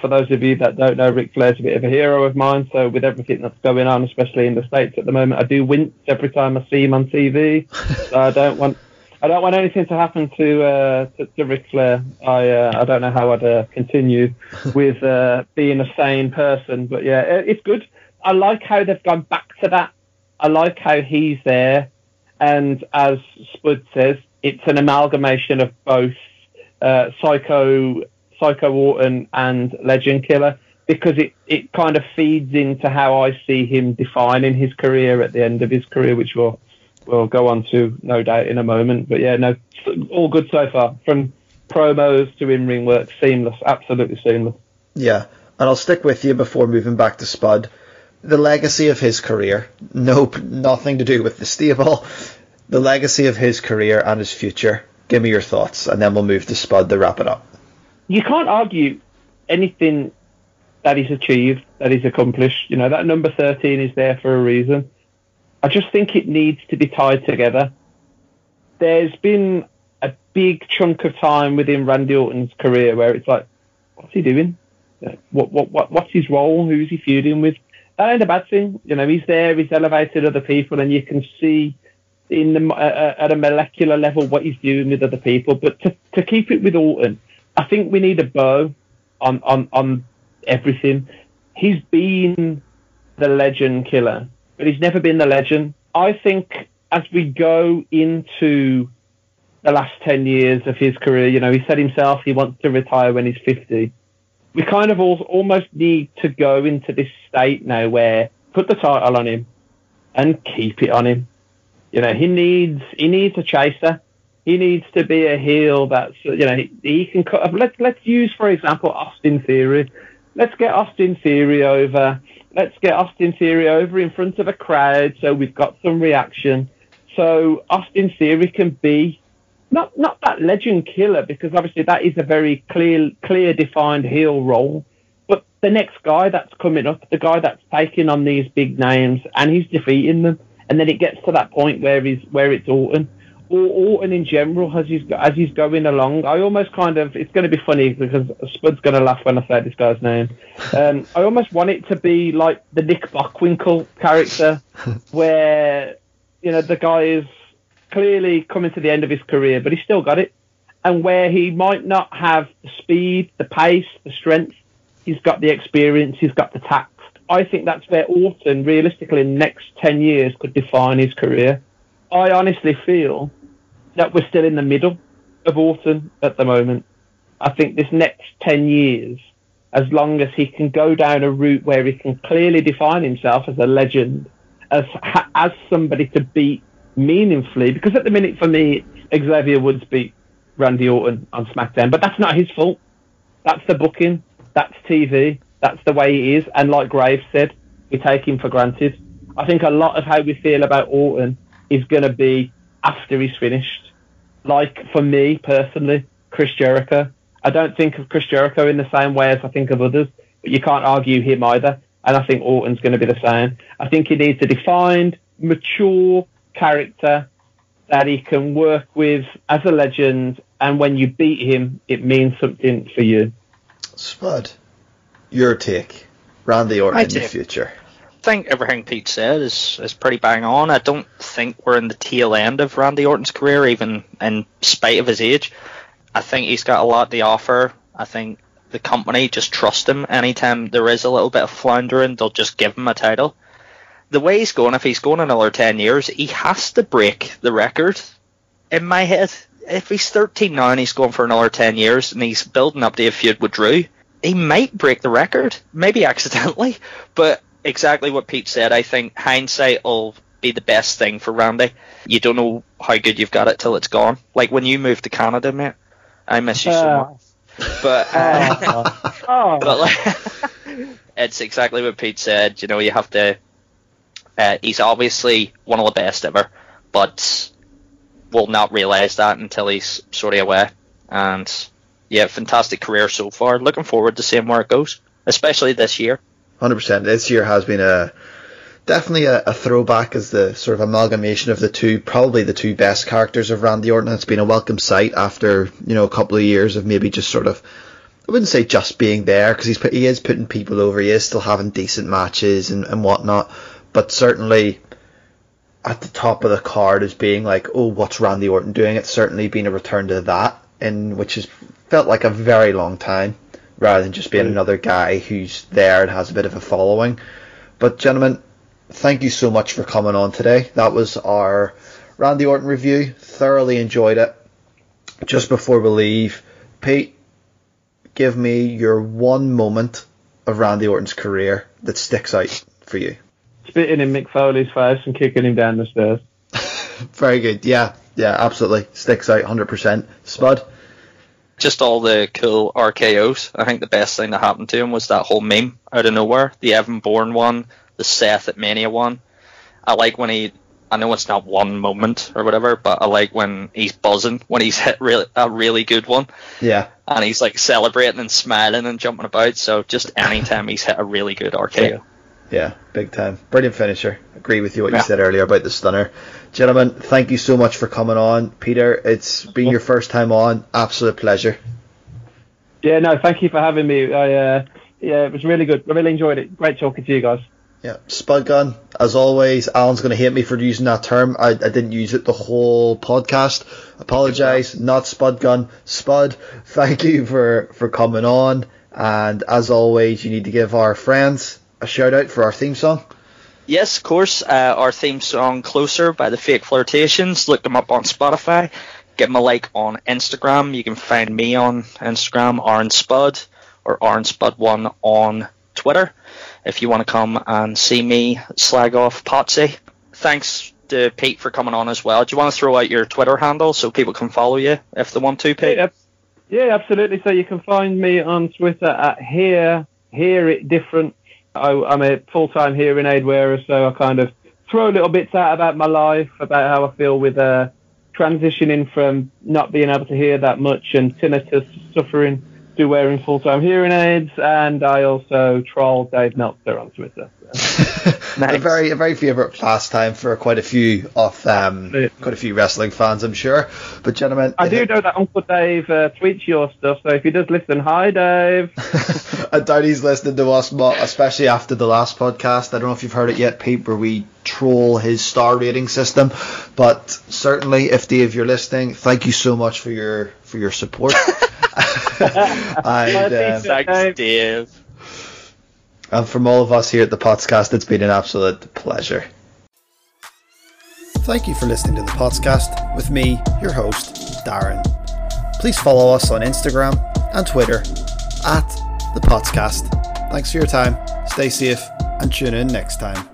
for those of you that don't know, Ric Flair's a bit of a hero of mine. So with everything that's going on, especially in the states at the moment, I do wince every time I see him on TV. so I don't want. I don't want anything to happen to uh, to, to Ric Flair. I uh, I don't know how I'd uh, continue with uh, being a sane person, but yeah, it's good. I like how they've gone back to that. I like how he's there, And as Spud says, it's an amalgamation of both uh, Psycho, Psycho Orton and Legend Killer because it, it kind of feeds into how I see him defining his career at the end of his career, which we'll, we'll go on to, no doubt, in a moment. But yeah, no, all good so far. From promos to in ring work, seamless, absolutely seamless. Yeah, and I'll stick with you before moving back to Spud. The legacy of his career, nope, nothing to do with the stable. The legacy of his career and his future. Give me your thoughts, and then we'll move to Spud to wrap it up. You can't argue anything that he's achieved, that he's accomplished. You know, that number 13 is there for a reason. I just think it needs to be tied together. There's been a big chunk of time within Randy Orton's career where it's like, what's he doing? What, what, what, what's his role? Who's he feuding with? That ain't a bad thing. You know, he's there, he's elevated other people, and you can see in the, uh, at a molecular level what he's doing with other people. But to, to keep it with Orton, I think we need a bow on, on, on everything. He's been the legend killer, but he's never been the legend. I think as we go into the last 10 years of his career, you know, he said himself he wants to retire when he's 50. We kind of all, almost need to go into this state now where put the title on him and keep it on him. You know, he needs, he needs a chaser. He needs to be a heel that's, you know, he, he can cut, um, let's, let's use, for example, Austin Theory let's get Austin Theory over. Let's get Austin Theory over in front of a crowd so we've got some reaction. So Austin Theory can be not not that legend killer because obviously that is a very clear clear defined heel role. But the next guy that's coming up, the guy that's taking on these big names and he's defeating them, and then it gets to that point where he's where it's Orton or Orton in general as he's as he's going along. I almost kind of it's going to be funny because Spud's going to laugh when I say this guy's name. Um, I almost want it to be like the Nick Bockwinkel character, where you know the guy is clearly coming to the end of his career, but he's still got it, and where he might not have the speed, the pace, the strength, he's got the experience, he's got the tact. I think that's where Orton, realistically, in the next ten years, could define his career. I honestly feel that we're still in the middle of Orton at the moment. I think this next 10 years, as long as he can go down a route where he can clearly define himself as a legend, as, as somebody to beat meaningfully, because at the minute for me, Xavier Woods beat Randy Orton on SmackDown, but that's not his fault. That's the booking. That's TV. That's the way he is. And like Graves said, we take him for granted. I think a lot of how we feel about Orton is going to be after he's finished. Like for me personally, Chris Jericho. I don't think of Chris Jericho in the same way as I think of others, but you can't argue him either. And I think Orton's going to be the same. I think he needs a defined, mature character that he can work with as a legend. And when you beat him, it means something for you. Spud, your take. Randy Orton in the future think everything Pete said is, is pretty bang on. I don't think we're in the tail end of Randy Orton's career, even in spite of his age. I think he's got a lot to offer. I think the company just trust him. Anytime there is a little bit of floundering, they'll just give him a title. The way he's going, if he's going another 10 years, he has to break the record in my head. If he's 13 now and he's going for another 10 years and he's building up a feud with Drew, he might break the record, maybe accidentally, but exactly what Pete said. I think hindsight will be the best thing for Randy. You don't know how good you've got it till it's gone. Like when you moved to Canada, mate. I miss you so uh, much. But, uh, oh. but like, it's exactly what Pete said. You know, you have to. Uh, he's obviously one of the best ever, but will not realise that until he's sort of away. And yeah, fantastic career so far. Looking forward to seeing where it goes, especially this year hundred percent. This year has been a definitely a, a, throwback as the sort of amalgamation of the two, probably the two best characters of Randy Orton. It's been a welcome sight after you know a couple of years of maybe just sort of. I wouldn't say just being there because he's he is putting people over. He is still having decent matches and, and whatnot, but certainly at the top of the card as being like, oh, what's Randy Orton doing? It's certainly been a return to that, in which has felt like a very long time rather than just being mm. another guy who's there and has a bit of a following. But gentlemen, thank you so much for coming on today. That was our Randy Orton review. Thoroughly enjoyed it. Just before we leave, Pete, give me your one moment of Randy Orton's career that sticks out for you. Spitting in Mick Foley's face and kicking him down the stairs. Very good. Yeah, yeah, absolutely. Sticks out 100%. Spud? Just all the cool RKOs. I think the best thing that happened to him was that whole meme out of nowhere. The Evan Bourne one, the Seth at Mania one. I like when he I know it's not one moment or whatever, but I like when he's buzzing when he's hit really a really good one. Yeah. And he's like celebrating and smiling and jumping about. So just anytime he's hit a really good RKO. Yeah, big time. Brilliant finisher. Agree with you what yeah. you said earlier about the stunner. Gentlemen, thank you so much for coming on. Peter, it's been your first time on. Absolute pleasure. Yeah, no, thank you for having me. I, uh, yeah, it was really good. I really enjoyed it. Great talking to you guys. Yeah, Spud gun. As always, Alan's going to hate me for using that term. I, I didn't use it the whole podcast. Apologise, not Spud gun. Spud, thank you for, for coming on. And as always, you need to give our friends a shout out for our theme song. Yes, of course. Uh, our theme song, Closer by the Fake Flirtations. Look them up on Spotify. Give them a like on Instagram. You can find me on Instagram, Aaron Spud, or Aaron Spud1 on Twitter if you want to come and see me slag off Potsy. Thanks to Pete for coming on as well. Do you want to throw out your Twitter handle so people can follow you if they want to, Pete? Yeah, yeah absolutely. So you can find me on Twitter at here hear it different. I, am a full time hearing aid wearer, so I kind of throw little bits out about my life, about how I feel with uh, transitioning from not being able to hear that much and tinnitus suffering to wearing full-time hearing aids, and I also troll Dave Meltzer on Twitter. Nice. A very a very favourite pastime for quite a few of um, quite a few wrestling fans, I'm sure. But gentlemen, I do know that Uncle Dave uh, tweets your stuff, so if he does listen, hi Dave. I doubt he's listening to us, especially after the last podcast. I don't know if you've heard it yet, Pete, where we troll his star rating system. But certainly, if Dave, you're listening, thank you so much for your for your support. and, um, Thanks, Dave. And from all of us here at the podcast, it's been an absolute pleasure. Thank you for listening to the podcast with me, your host, Darren. Please follow us on Instagram and Twitter at the podcast. Thanks for your time, stay safe, and tune in next time.